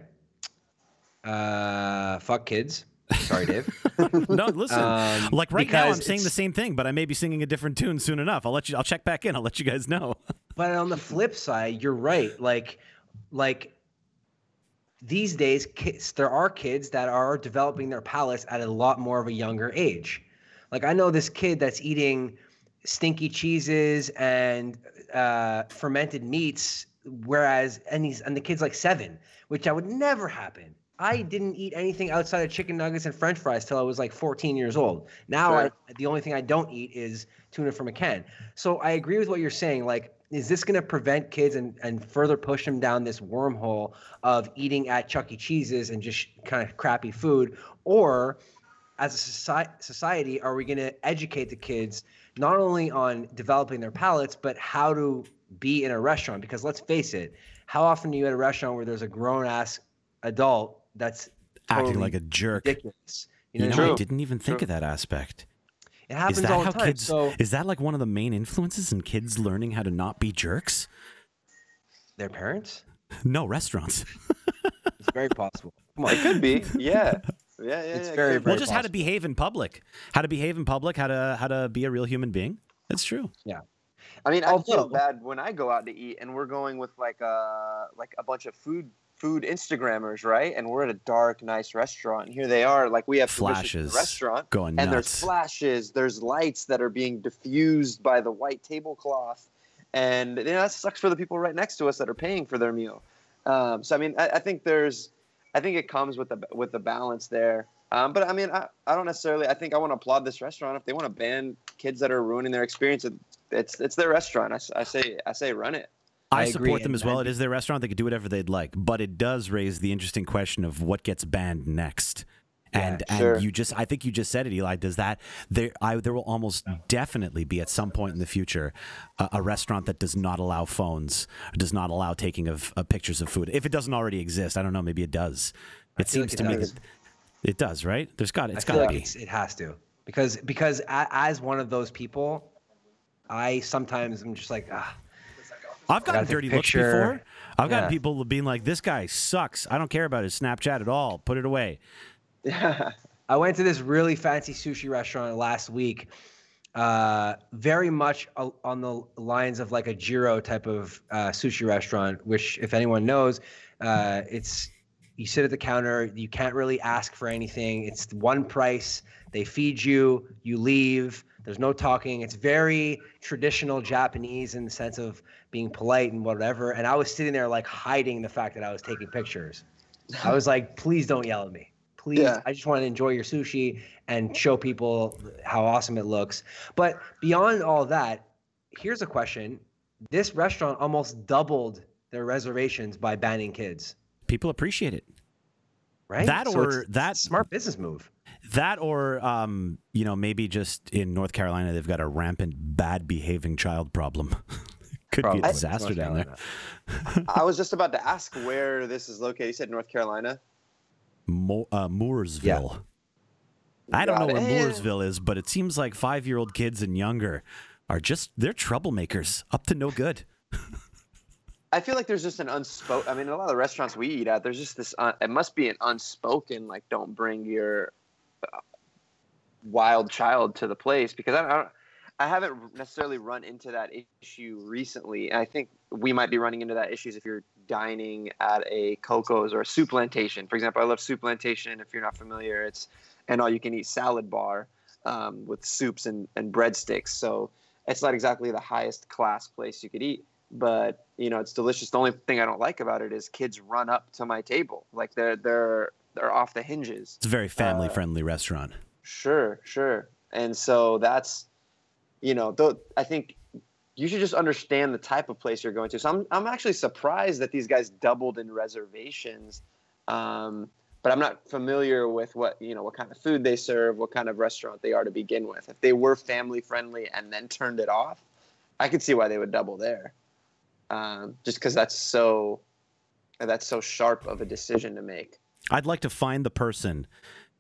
S3: Uh, fuck kids. Sorry, Dave.
S1: no, listen. Um, like right now, I'm saying the same thing, but I may be singing a different tune soon enough. I'll let you. I'll check back in. I'll let you guys know.
S3: but on the flip side, you're right. Like, like these days, kids, there are kids that are developing their palates at a lot more of a younger age. Like I know this kid that's eating stinky cheeses and uh, fermented meats. Whereas, and he's and the kid's like seven, which I would never happen. I didn't eat anything outside of chicken nuggets and French fries till I was like 14 years old. Now, sure. I, the only thing I don't eat is tuna from a can. So I agree with what you're saying. Like, is this going to prevent kids and, and further push them down this wormhole of eating at Chuck E. Cheese's and just kind of crappy food? Or as a society, are we going to educate the kids not only on developing their palates, but how to be in a restaurant. Because let's face it, how often are you at a restaurant where there's a grown ass adult that's
S1: totally acting like a jerk?
S3: Ridiculous.
S1: You know, you know I didn't even think True. of that aspect.
S3: It happens all the time.
S1: Kids,
S3: so,
S1: is that like one of the main influences in kids learning how to not be jerks?
S3: Their parents?
S1: No, restaurants.
S3: it's very possible.
S2: It could be. Yeah. Yeah, yeah,
S3: it's
S2: yeah,
S3: very, very
S1: well, just
S3: possible.
S1: how to behave in public, how to behave in public, how to how to be a real human being. That's true.
S3: Yeah.
S2: I mean, I feel bad when I go out to eat and we're going with like a uh, like a bunch of food food Instagrammers, right? And we're at a dark, nice restaurant. And here they are, like we have
S1: flashes
S2: the restaurant,
S1: going
S2: and there's flashes, there's lights that are being diffused by the white tablecloth, and you know, that sucks for the people right next to us that are paying for their meal. Um, so I mean, I, I think there's I think it comes with the with the balance there. Um, but I mean, I, I don't necessarily. I think I want to applaud this restaurant if they want to ban kids that are ruining their experience. It's it's their restaurant. I, I say I say run it.
S1: I, I support them as well. It is their restaurant; they could do whatever they'd like. But it does raise the interesting question of what gets banned next. And yeah, sure. and you just I think you just said it, Elie. Does that there I there will almost definitely be at some point in the future a, a restaurant that does not allow phones, does not allow taking of, of, pictures of food. If it doesn't already exist, I don't know. Maybe it does. It seems like it to does. me that it does, right? There's got it's got to
S3: like
S1: be.
S3: It has to because because as one of those people, I sometimes I'm just like ah.
S1: I've gotten dirty looks before. I've yeah. gotten people being like, "This guy sucks. I don't care about his Snapchat at all. Put it away."
S3: I went to this really fancy sushi restaurant last week. Uh, very much on the lines of like a Jiro type of uh, sushi restaurant, which, if anyone knows, uh, it's you sit at the counter, you can't really ask for anything. It's one price. They feed you, you leave. There's no talking. It's very traditional Japanese in the sense of being polite and whatever. And I was sitting there like hiding the fact that I was taking pictures. I was like, please don't yell at me. Please, yeah. I just want to enjoy your sushi and show people how awesome it looks. But beyond all that, here's a question. This restaurant almost doubled their reservations by banning kids.
S1: People appreciate it.
S3: Right?
S1: That so or that
S3: smart business move.
S1: That or um, you know, maybe just in North Carolina they've got a rampant bad behaving child problem. Could Probably. be a disaster down there.
S2: I was just about to ask where this is located. You said North Carolina.
S1: Mo- uh, Mooresville. Yeah. I don't know where Mooresville is, but it seems like five year old kids and younger are just they're troublemakers, up to no good.
S2: I feel like there's just an unspoken. I mean, a lot of the restaurants we eat at, there's just this. Uh, it must be an unspoken like, don't bring your uh, wild child to the place because I, don't. I haven't necessarily run into that issue recently. I think we might be running into that issues if you're dining at a Coco's or a Souplantation. For example, I love Souplantation. If you're not familiar, it's an all-you-can-eat salad bar um, with soups and, and breadsticks. So it's not exactly the highest class place you could eat, but you know it's delicious. The only thing I don't like about it is kids run up to my table like they're they're they're off the hinges.
S1: It's a very family-friendly uh, restaurant.
S2: Sure, sure. And so that's you know, though I think you should just understand the type of place you're going to. So I'm I'm actually surprised that these guys doubled in reservations. Um, but I'm not familiar with what you know what kind of food they serve, what kind of restaurant they are to begin with. If they were family friendly and then turned it off, I could see why they would double there. Um, just because that's so that's so sharp of a decision to make.
S1: I'd like to find the person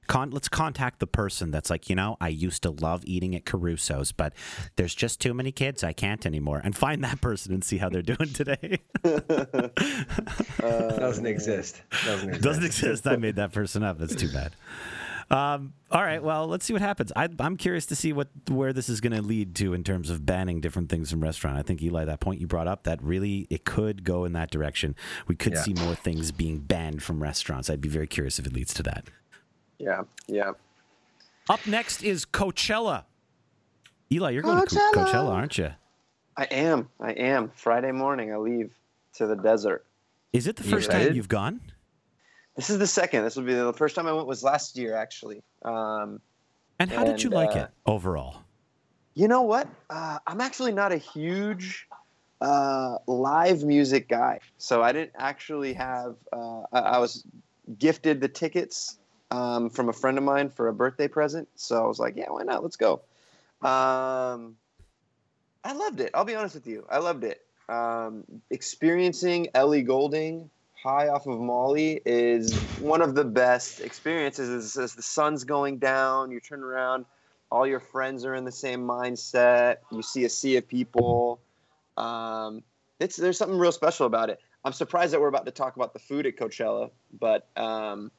S1: Con- let's contact the person that's like, you know, I used to love eating at Caruso's, but there's just too many kids. I can't anymore. And find that person and see how they're doing today. uh,
S3: doesn't exist.
S1: Doesn't exist. Doesn't exist. I made that person up. That's too bad. Um, all right. Well, let's see what happens. I, am curious to see what where this is going to lead to in terms of banning different things from restaurant. I think Elie, that point you brought up, that really it could go in that direction. We could yeah. see more things being banned from restaurants. I'd be very curious if it leads to that.
S2: Yeah, yeah.
S1: Up next is Coachella. Elie, you're going Coachella. to Coachella, aren't you?
S2: I am. I am. Friday morning, I leave to the desert.
S1: Is it the first time you've gone?
S2: This is the second. This will be the first time I went was last year, actually. Um,
S1: and how and, did you like uh, it overall?
S2: You know what? Uh, I'm actually not a huge uh, live music guy, so I didn't actually have. Uh, I, I was gifted the tickets um, from a friend of mine for a birthday present. So I was like, yeah, why not? Let's go. Um, I loved it. I'll be honest with you. I loved it. Um, experiencing Ellie Goulding high off of Molly is one of the best experiences. As, as the sun's going down, you turn around, all your friends are in the same mindset. You see a sea of people. Um, it's there's something real special about it. I'm surprised that we're about to talk about the food at Coachella, but um,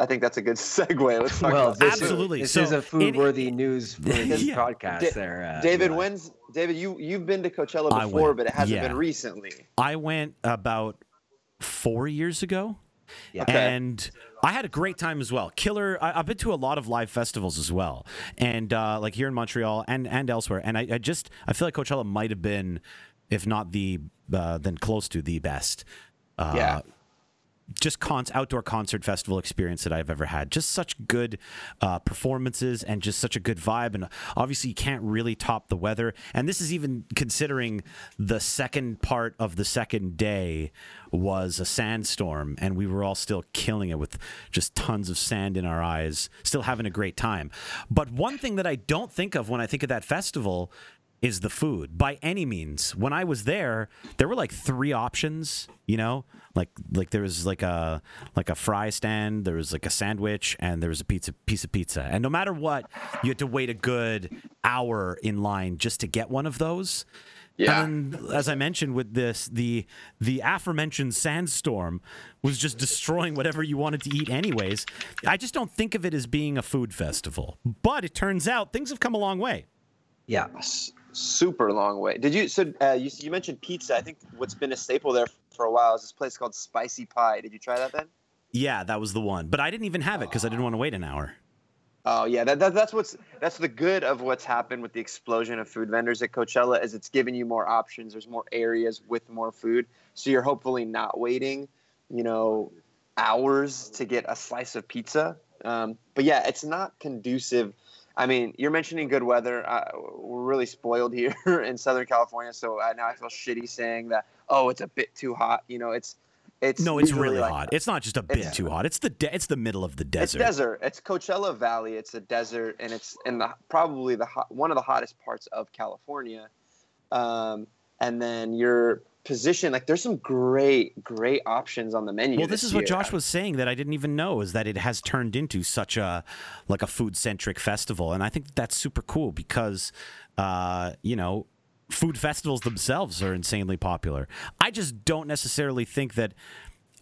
S2: I think that's a good segue. Let's talk
S3: well,
S2: about
S3: this absolutely. Is, this so is a food-worthy news for this yeah. podcast. Da- there, uh,
S2: David. When's David? You you've been to Coachella before, but it hasn't yeah. been recently.
S1: I went about four years ago. Yeah. Okay. And I had a great time as well. Killer. I, have been to a lot of live festivals as well, and uh, like here in Montreal and and elsewhere. And I, I, just I feel like Coachella might have been, if not the, uh, then close to the best. Uh, yeah just cons outdoor concert festival experience that I've ever had. Just such good uh, performances and just such a good vibe. And obviously, you can't really top the weather. And this is even considering the second part of the second day was a sandstorm, and we were all still killing it with just tons of sand in our eyes, still having a great time. But one thing that I don't think of when I think of that festival is the food by any means. When I was there, there were like three options, you know, like like there was like a like a fry stand, there was like a sandwich, and there was a pizza piece of pizza. And no matter what, you had to wait a good hour in line just to get one of those. Yeah. And as I mentioned with this, the the aforementioned sandstorm was just destroying whatever you wanted to eat anyways. I just don't think of it as being a food festival. But it turns out things have come a long way.
S3: Yeah.
S2: Super long way. Did you so uh, you you mentioned pizza. I think what's been a staple there for a while is this place called Spicy Pie. Did you try that then?
S1: Yeah, that was the one. But I didn't even have it because I didn't want to wait an hour.
S2: Oh yeah, that, that, that's what's that's the good of what's happened with the explosion of food vendors at Coachella is it's giving you more options. There's more areas with more food, so you're hopefully not waiting, you know, hours to get a slice of pizza. Um, but yeah, it's not conducive. I mean, you're mentioning good weather. Uh, we're really spoiled here in Southern California, so I, now I feel shitty saying that. Oh, it's a bit too hot. You know, it's it's
S1: no, it's really like, hot. It's not just a bit too hot. It's the de- it's the middle of the desert.
S2: It's desert. It's Coachella Valley. It's a desert, and it's in the probably the hot, one of the hottest parts of California. Um, and then your position, like there's some great great options on the menu.
S1: Well, this,
S2: this
S1: is
S2: year.
S1: what Josh was saying that I didn't even know is that it has turned into such a like a food centric festival, and I think that's super cool because uh, you know food festivals themselves are insanely popular. I just don't necessarily think that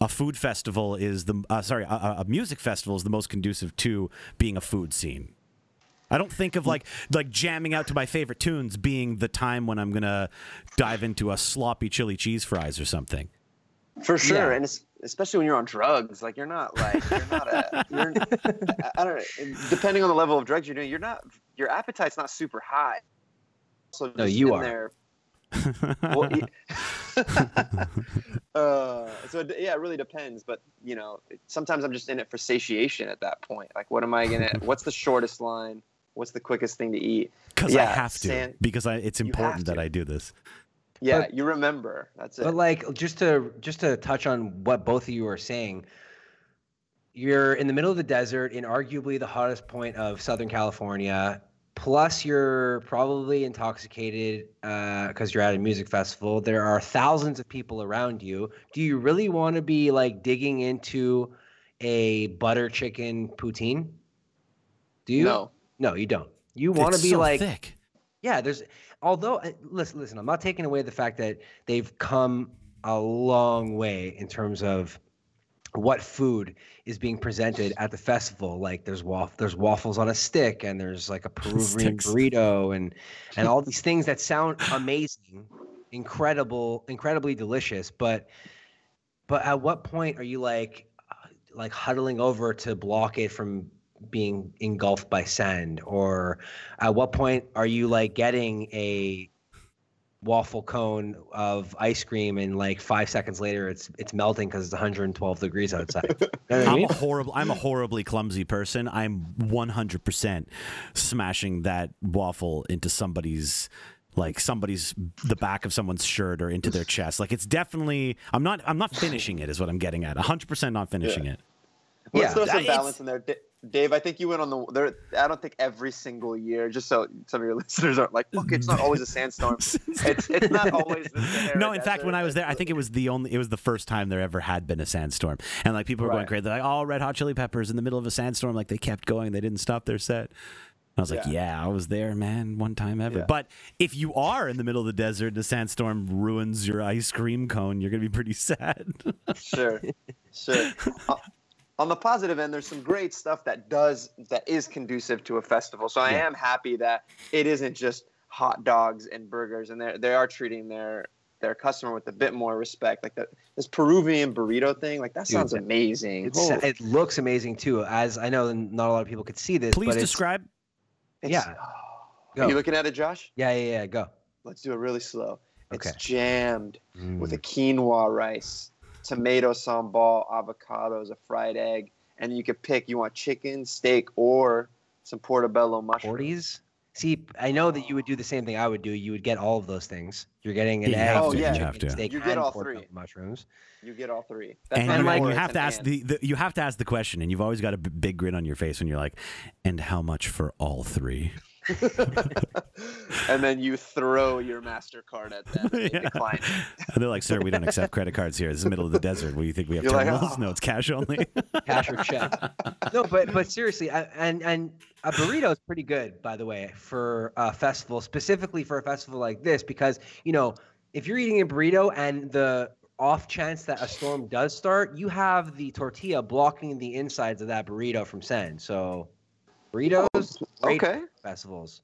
S1: a food festival is the uh, sorry a, a, music festival is the most conducive to being a food scene. I don't think of like like jamming out to my favorite tunes being the time when I'm gonna dive into a sloppy chili cheese fries or something.
S2: For sure, yeah. and especially when you're on drugs, like you're not like you're not a you're, I don't know. Depending on the level of drugs you're doing, you're not your appetite's not super high. So
S3: no, you are.
S2: There, well, uh, so yeah, it really depends. But you know, sometimes I'm just in it for satiation at that point. Like, what am I gonna? What's the shortest line? What's the quickest thing to eat?
S1: Because yeah, I have to. Sand, because I, it's important that I do this.
S2: Yeah, but, you remember. That's it.
S3: But like, just to just to touch on what both of you are saying, you're in the middle of the desert in arguably the hottest point of Southern California plus you're probably intoxicated because uh, you're at a music festival there are thousands of people around you do you really want to be like digging into a butter chicken poutine do you
S2: no
S3: no you don't you want to be
S1: so
S3: like
S1: thick.
S3: yeah there's although uh, listen listen i'm not taking away the fact that they've come a long way in terms of what food is being presented at the festival. Like there's waff- there's waffles on a stick, and there's like a Peruvian burrito, and and all these things that sound amazing, incredible, incredibly delicious. But but at what point are you like like huddling over to block it from being engulfed by sand, or at what point are you like getting a waffle cone of ice cream and like five seconds later it's it's melting because it's 112 degrees outside? You
S1: know i'm mean? a horrible i'm a horribly clumsy person. I'm 100% smashing that waffle into somebody's like somebody's the back of someone's shirt or into their chest. Like it's definitely i'm not i'm not finishing it is what i'm getting at. 100% not finishing
S2: yeah.
S1: it.
S2: Well, yeah, let's throw some balance in there. Dave, I think you went on the there. I don't think every single year, just so some of your listeners aren't like, look, it's not always a sandstorm. it's it's not always the
S1: No, in fact, when I was there, I think it was the only it was the first time there ever had been a sandstorm, and like people were right. going crazy. They're like, oh, Red Hot Chili Peppers in the middle of a sandstorm. Like they kept going, they didn't stop their set. I was like, yeah. yeah, I was there, man, one time ever. Yeah. But if you are in the middle of the desert, the sandstorm ruins your ice cream cone, you're gonna be pretty sad.
S2: sure, sure. On the positive end, there's some great stuff that does that is conducive to a festival. So I am happy that it isn't just hot dogs and burgers, and they they are treating their their customer with a bit more respect. Like the, this Peruvian burrito thing, like that sounds Dude, amazing.
S3: it looks amazing too. As I know, not a lot of people could see this.
S1: Please describe.
S2: It's, yeah. Go. Are you looking at it, Josh?
S3: Yeah, yeah, yeah. Go.
S2: Let's do it really slow. Okay. It's jammed mm. with a quinoa rice tomato sambal, avocados, a fried egg, and you could pick you want chicken, steak, or some portobello mushrooms.
S3: 40s? See, I know that you would do the same thing I would do. You would get all of those things. You're getting an egg,
S2: oh, yeah.
S3: you have to.
S2: steak,
S3: you
S2: get all three
S3: mushrooms.
S2: You get all three.
S1: That's and, like, you have to ask the, the, you have to ask the question, and you've always got a b- big grin on your face when you're like, "And how much for all three?
S2: and then you throw your Mastercard at them and yeah. decline
S1: they're like, "Sir, we don't accept credit cards here. This is the middle of the desert. What do you think we have You're terminals? Like, oh. No, it's cash only.
S3: cash or check. No, but but seriously, I, and and a burrito is pretty good, by the way, for a festival, specifically for a festival like this, because you know if you're eating a burrito and the off chance that a storm does start, you have the tortilla blocking the insides of that burrito from sand. So burritos, okay, festivals.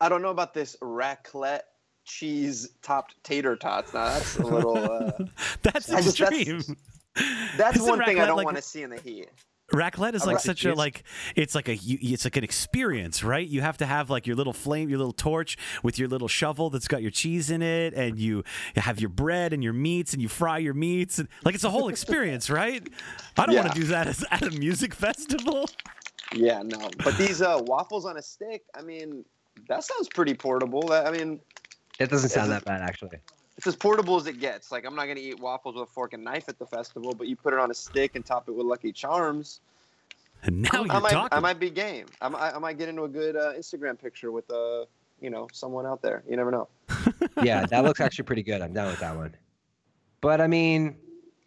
S2: I don't know about this raclette cheese topped tater tots. Now that's a little. Uh,
S1: that's extreme.
S2: Just, that's, that's one thing I don't like, want to see in the heat.
S1: Raclette is like such a like it's like a it's like an experience, right? You have to have like your little flame, your little torch with your little shovel that's got your cheese in it, and you have your bread and your meats, and you fry your meats, and like it's a whole experience, right? I don't yeah. want to do that as, at a music festival.
S2: Yeah, no. But these uh, waffles on a stick, I mean, that sounds pretty portable. I mean,
S3: it doesn't sound that bad actually.
S2: It's as portable as it gets. Like I'm not gonna eat waffles with a fork and knife at the festival, but you put it on a stick and top it with Lucky Charms.
S1: And now you're
S2: I might,
S1: talking.
S2: I might be game. I might, I might get into a good uh, Instagram picture with uh, you know, someone out there. You never know.
S3: yeah, that looks actually pretty good. I'm down with that one. But I mean,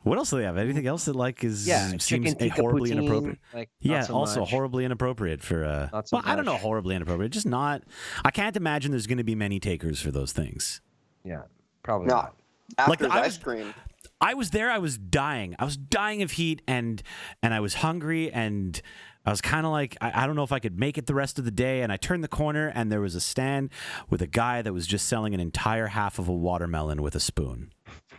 S1: what else do they have? Anything else that like is yeah, seems horribly poutine, inappropriate? Like, yeah, so also much. horribly inappropriate for uh so well, much. I don't know, horribly inappropriate. Just not I can't imagine there's gonna be many takers for those things.
S3: Yeah. Probably no. not.
S2: After like, ice cream.
S1: I was there, I was dying. I was dying of heat and and I was hungry and I was kind of like, I, I, don't know if I could make it the rest of the day. And I turned the corner, and there was a stand with a guy that was just selling an entire half of a watermelon with a spoon.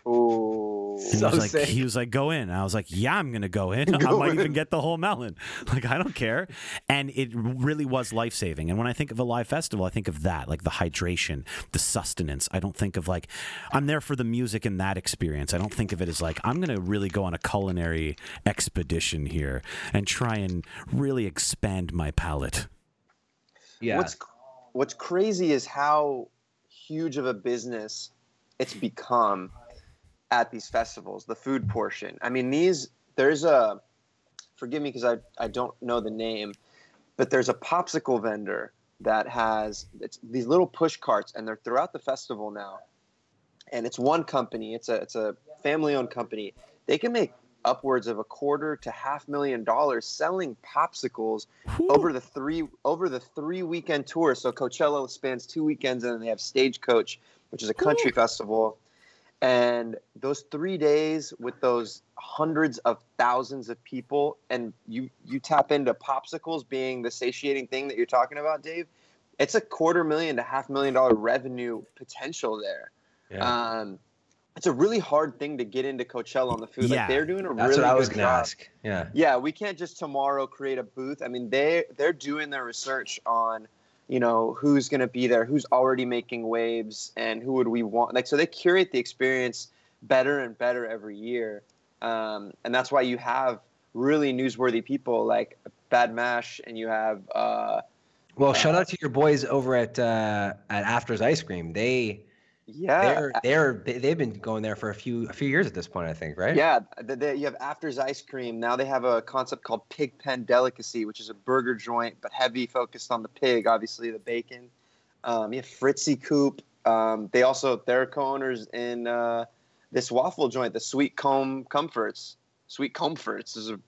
S2: Ooh.
S1: And so he was like, he was like, go in. And I was like, yeah, I'm gonna go in. Go I might in. even get the whole melon. Like, I don't care. And it really was life saving. And when I think of a live festival, I think of that, like the hydration, the sustenance. I don't think of like, I'm there for the music and that experience. I don't think of it as like, I'm gonna really go on a culinary expedition here and try and really expand my palate.
S2: Yeah. What's What's crazy is how huge of a business it's become at these festivals, the food portion. I mean, these there's a forgive me because I I don't know the name, but there's a popsicle vendor that has it's these little push carts and they're throughout the festival now. And it's one company. It's a it's a family owned company. They can make upwards of a quarter to half million dollars selling popsicles Whew. over the three over the three weekend tour. So Coachella spans two weekends, and then they have Stagecoach, which is a country Whew. festival and those three days with those hundreds of thousands of people and you you tap into popsicles being the satiating thing that you're talking about dave it's a quarter million to half million dollar revenue potential there yeah. um, it's a really hard thing to get into Coachella on the food. Yeah. Like they're doing a That's really what I was good job. Ask.
S3: Yeah.
S2: Yeah, we can't just tomorrow create a booth. I mean, they they're doing their research on you know who's going to be there who's already making waves and who would we want like so they curate the experience better and better every year. Um, and that's why you have really newsworthy people like Badmaash and you have uh,
S3: well uh, shout out to your boys over at uh, at afters ice cream. They
S2: yeah,
S3: they're they're they've been going there for a few a few years at this point, I think, right?
S2: Yeah, they, they, you have Afters Ice Cream. Now they have a concept called Pig Pen Delicacy, which is a burger joint but heavy, focused on the pig, obviously the bacon. Um, you have Fritzi Coop. Um, they also they're co-owners in uh, this waffle joint, the Sweet Comb Comforts. Sweet Comforts is a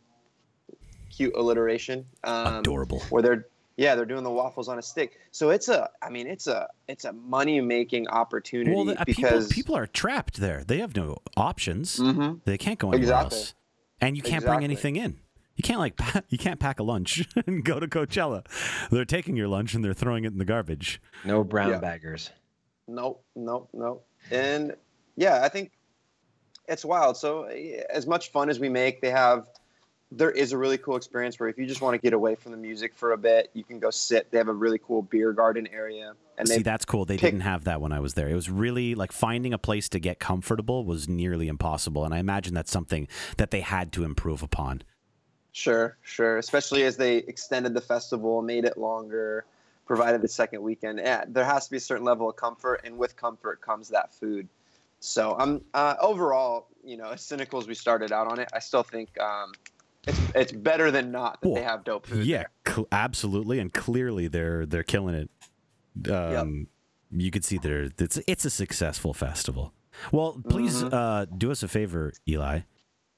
S2: cute alliteration.
S1: Um, Adorable.
S2: Where they're yeah, they're doing the waffles on a stick. So it's a, I mean, it's a, it's a money making opportunity well, the, uh, because
S1: people, people, are trapped there. They have no options. Mm-hmm. They can't go anywhere exactly. else, and you can't exactly. bring anything in. You can't like you can't pack a lunch and go to Coachella. They're taking your lunch and they're throwing it in the garbage.
S3: No brown yeah. baggers.
S2: Nope, nope, nope. And yeah, I think it's wild. So as much fun as we make, they have there is a really cool experience where if you just want to get away from the music for a bit, you can go sit. They have a really cool beer garden area.
S1: And see, that's cool. They pick- didn't have that when I was there. It was really like finding a place to get comfortable was nearly impossible, and I imagine that's something that they had to improve upon.
S2: Sure, sure. Especially as they extended the festival, made it longer, provided the second weekend. Yeah, there has to be a certain level of comfort, and with comfort comes that food. So I'm um, uh, overall, you know, as cynical as we started out on it, I still think um, it's it's better than not that well, they have dope food.
S1: Yeah, cl- absolutely, and clearly they're they're killing it. Um, yep. You could see there it's it's a successful festival. Well, please mm-hmm. uh, do us a favor, Elie,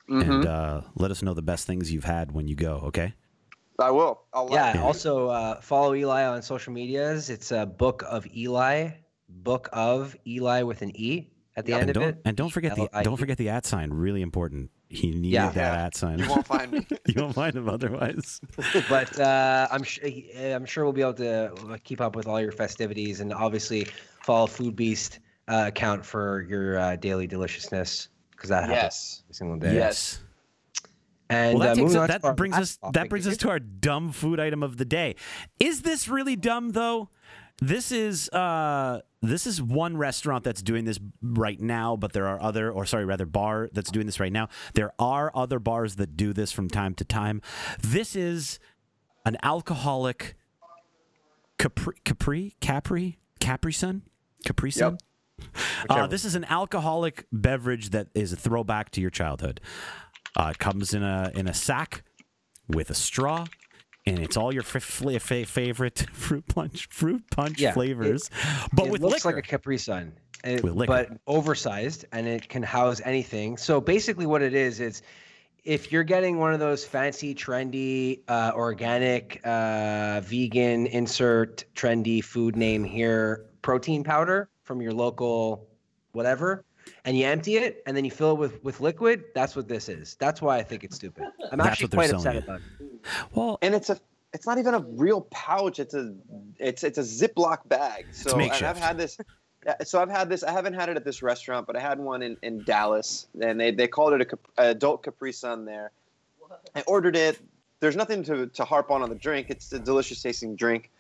S1: mm-hmm. and uh, let us know the best things you've had when you go. Okay.
S2: I will.
S3: yeah. Also, uh, follow Elie on social medias. It's a book of Elie, book of Eli with an E at the yep. end
S1: and
S3: of it.
S1: And don't forget the don't forget the at sign. Really important. He needed yeah. that at sign.
S2: You won't find me.
S1: you won't find him otherwise.
S3: but uh, I'm sure I'm sure we'll be able to keep up with all your festivities and obviously follow Foodbeast uh, account for your uh, daily deliciousness because that happens yes. every single day.
S2: Yes.
S3: And well, that,
S1: uh, that brings us that brings us to our dumb food item of the day. Is this really dumb though? This is uh this is one restaurant that's doing this right now, but there are other or sorry, rather bar that's doing this right now. There are other bars that do this from time to time. This is an alcoholic Capri Capri Capri Capri Sun Capri Sun. Yep. Uh, this is an alcoholic beverage that is a throwback to your childhood. Uh, it comes in a in a sack with a straw, and it's all your f- f- favorite fruit punch fruit punch yeah, flavors, it, but
S3: it
S1: with
S3: looks
S1: liquor.
S3: like a Capri Sun, it, but oversized, and it can house anything. So basically, what it is is if you're getting one of those fancy, trendy, uh, organic, uh, vegan, insert trendy food name here protein powder from your local whatever and you empty it and then you fill it with with liquid that's what this is that's why i think it's stupid i'm that's actually quite upset you. about it
S2: well and it's a it's not even a real pouch it's a it's it's a ziploc bag so i've had this so I've had this. I haven't had it at this restaurant, but I had one in, in Dallas, and they, they called it a, a adult Capri Sun there. I ordered it. There's nothing to, to harp on on the drink. It's a delicious tasting drink,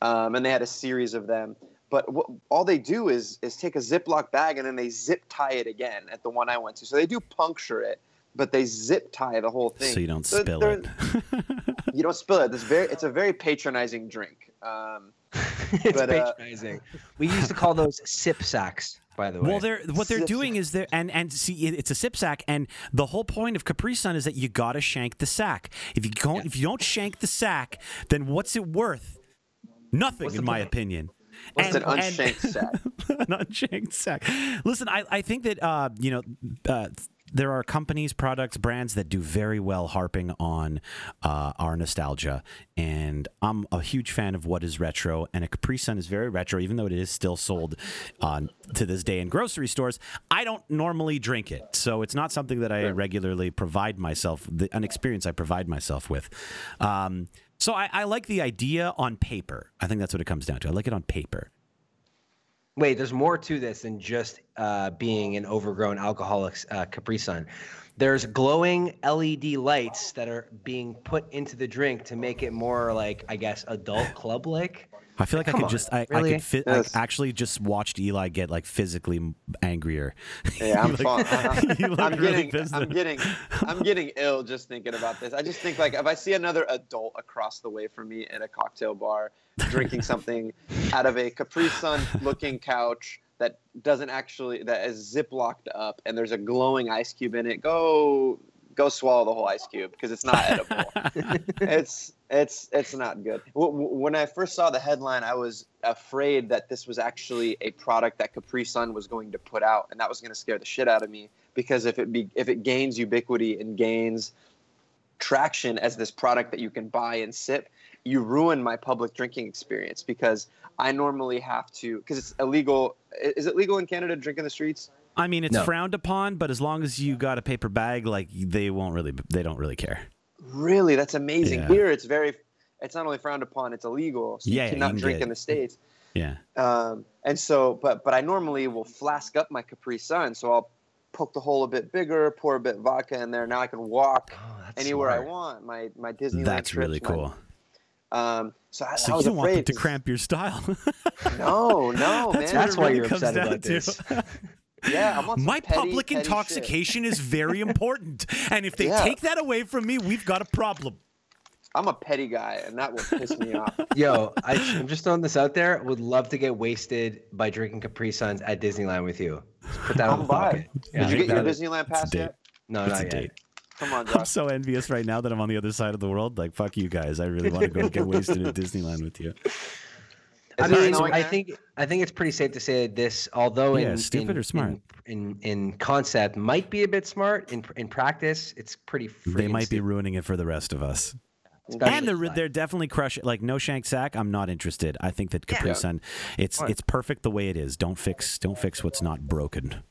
S2: um, and they had a series of them. But what, all they do is is take a Ziploc bag and then they zip tie it again at the one I went to. So they do puncture it, but they zip tie the whole thing.
S1: So you don't so spill it.
S2: you don't spill it. It's very it's a very patronizing drink. Um,
S3: it's but, uh, patronizing. Uh, we used to call those sip sacks by the way.
S1: Well, they're what they're doing is they're and and see it's a sip sack, and the whole point of Capri Sun is that you got to shank the sack. If you don't, yeah. if you don't shank the sack, then what's it worth? Nothing, what's in my point? opinion.
S2: What's and, an unshanked and, sack?
S1: an unshanked sack. Listen, I, I think that uh, you know uh, there are companies, products, brands that do very well harping on uh, our nostalgia, and I'm a huge fan of what is retro. And a Capri Sun is very retro, even though it is still sold uh, to this day in grocery stores. I don't normally drink it, so it's not something that I regularly provide myself the, an experience I provide myself with. Um, so I, I like the idea on paper. I think that's what it comes down to. I like it on paper.
S3: Wait, there's more to this than just uh, being an overgrown alcoholic uh, Capri Sun. There's glowing LED lights that are being put into the drink to make it more like, I guess, adult club like.
S1: I feel like Come I could on, just I, really? I could fit yes. Actually just watched Elie get like physically angrier.
S2: Yeah, I'm like. I'm really getting I'm getting I'm getting ill just thinking about this. I just think like if I see another adult across the way from me at a cocktail bar drinking something out of a Capri Sun looking couch that doesn't actually that is zip locked up and there's a glowing ice cube in it, go go swallow the whole ice cube because it's not edible. it's it's it's not good. When I first saw the headline, I was afraid that this was actually a product that Capri Sun was going to put out, and that was going to scare the shit out of me because if it be if it gains ubiquity and gains traction as this product that you can buy and sip, you ruin my public drinking experience because I normally have to because it's illegal. Is it legal in Canada to drink in the streets?
S1: I mean, it's no. frowned upon, but as long as you got a paper bag, like they won't really, they don't really care.
S2: Really, that's amazing. Yeah. Here, it's very, it's not only frowned upon, it's illegal. So yeah, you cannot you drink in the states.
S1: Yeah.
S2: Um, and so, but but I normally will flask up my Capri Sun, so I'll poke the hole a bit bigger, pour a bit of vodka in there. Now I can walk oh, anywhere smart. I want. My my Disneyland.
S1: That's
S2: trips,
S1: really cool.
S2: My, um, so I,
S1: so
S2: I was
S1: you don't
S2: afraid
S1: want to cramp your style.
S2: no, no,
S3: that's
S2: man.
S3: That's why really you're upset about this.
S2: Yeah,
S1: my
S2: petty,
S1: public
S2: petty
S1: intoxication is very important, and if they yeah. take that away from me, we've got a problem.
S2: I'm a petty guy, and that will piss me off.
S3: Yo, I, am just throwing this out there. Would love to get wasted by drinking Capri Suns at Disneyland with you. Just put that on the
S2: bucket. Yeah, Did you get your Disneyland pass yet?
S3: No, not yet. Date.
S2: Come on,
S1: I'm so envious right now that I'm on the other side of the world. Like, fuck you guys. I really want to go get wasted at Disneyland with you.
S3: I
S2: Is there
S3: mean, I think I think it's pretty safe to say that this, although
S1: Yeah,
S3: in
S1: stupid
S3: in,
S1: or smart?
S3: in, in in concept might be a bit smart. In in practice, it's pretty.
S1: They
S3: friggin'
S1: might be ruining it for the rest of us.
S3: especially
S1: and they're they're definitely crushing. Like no shank sack. I'm not interested. I think that Capri
S2: Yeah.
S1: Sun, it's
S3: Fine.
S1: it's perfect the way it is. Don't fix don't fix what's not broken.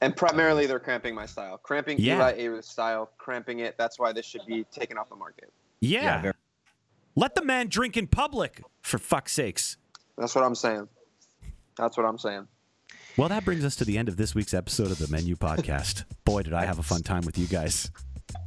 S2: And primarily, they're cramping my style, cramping
S1: Yeah.
S2: Elie Ayrouth's style, cramping it. That's why this should be taken off the market.
S1: Yeah.
S3: Yeah, very-
S1: Let the man drink in public, for fuck's sakes.
S2: That's what I'm saying. That's what I'm saying.
S1: Well, that brings us to the end of this week's episode of the Menu Podcast. Boy, did I have a fun time with you guys.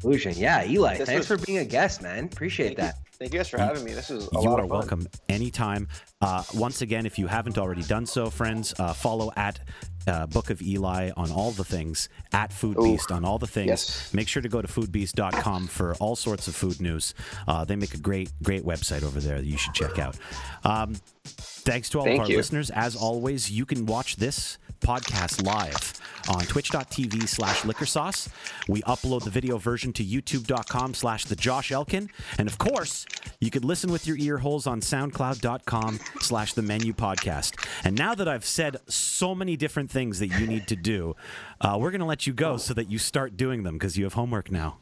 S3: Illusion. Yeah, Elie.
S2: This
S3: thanks
S2: was-
S3: for being a guest, man. Appreciate
S2: Thank
S3: that.
S2: you, thank you guys for having me. This was a
S1: you
S2: lot
S1: are
S2: of fun.
S1: welcome anytime. Uh, once again, if you haven't already done so, friends, uh, follow at uh, Book of Elie on all the things, at Food
S2: Ooh.
S1: Beast on all the things.
S2: Yes.
S1: Make sure to go to foodbeast.com for all sorts of food news. Uh, they make a great, great website over there that you should check out. Um, thanks to all
S2: Thank
S1: of our
S2: you.
S1: listeners. As always, you can watch this podcast live on twitch.tv slash liquor sauce. We upload the video version to youtube.com slash the Josh Elkin. And of course, you could listen with your ear holes on soundcloud.com slash the menu podcast. And now that I've said so many different things that you need to do, uh, we're going to let you go so that you start doing them because you have homework now.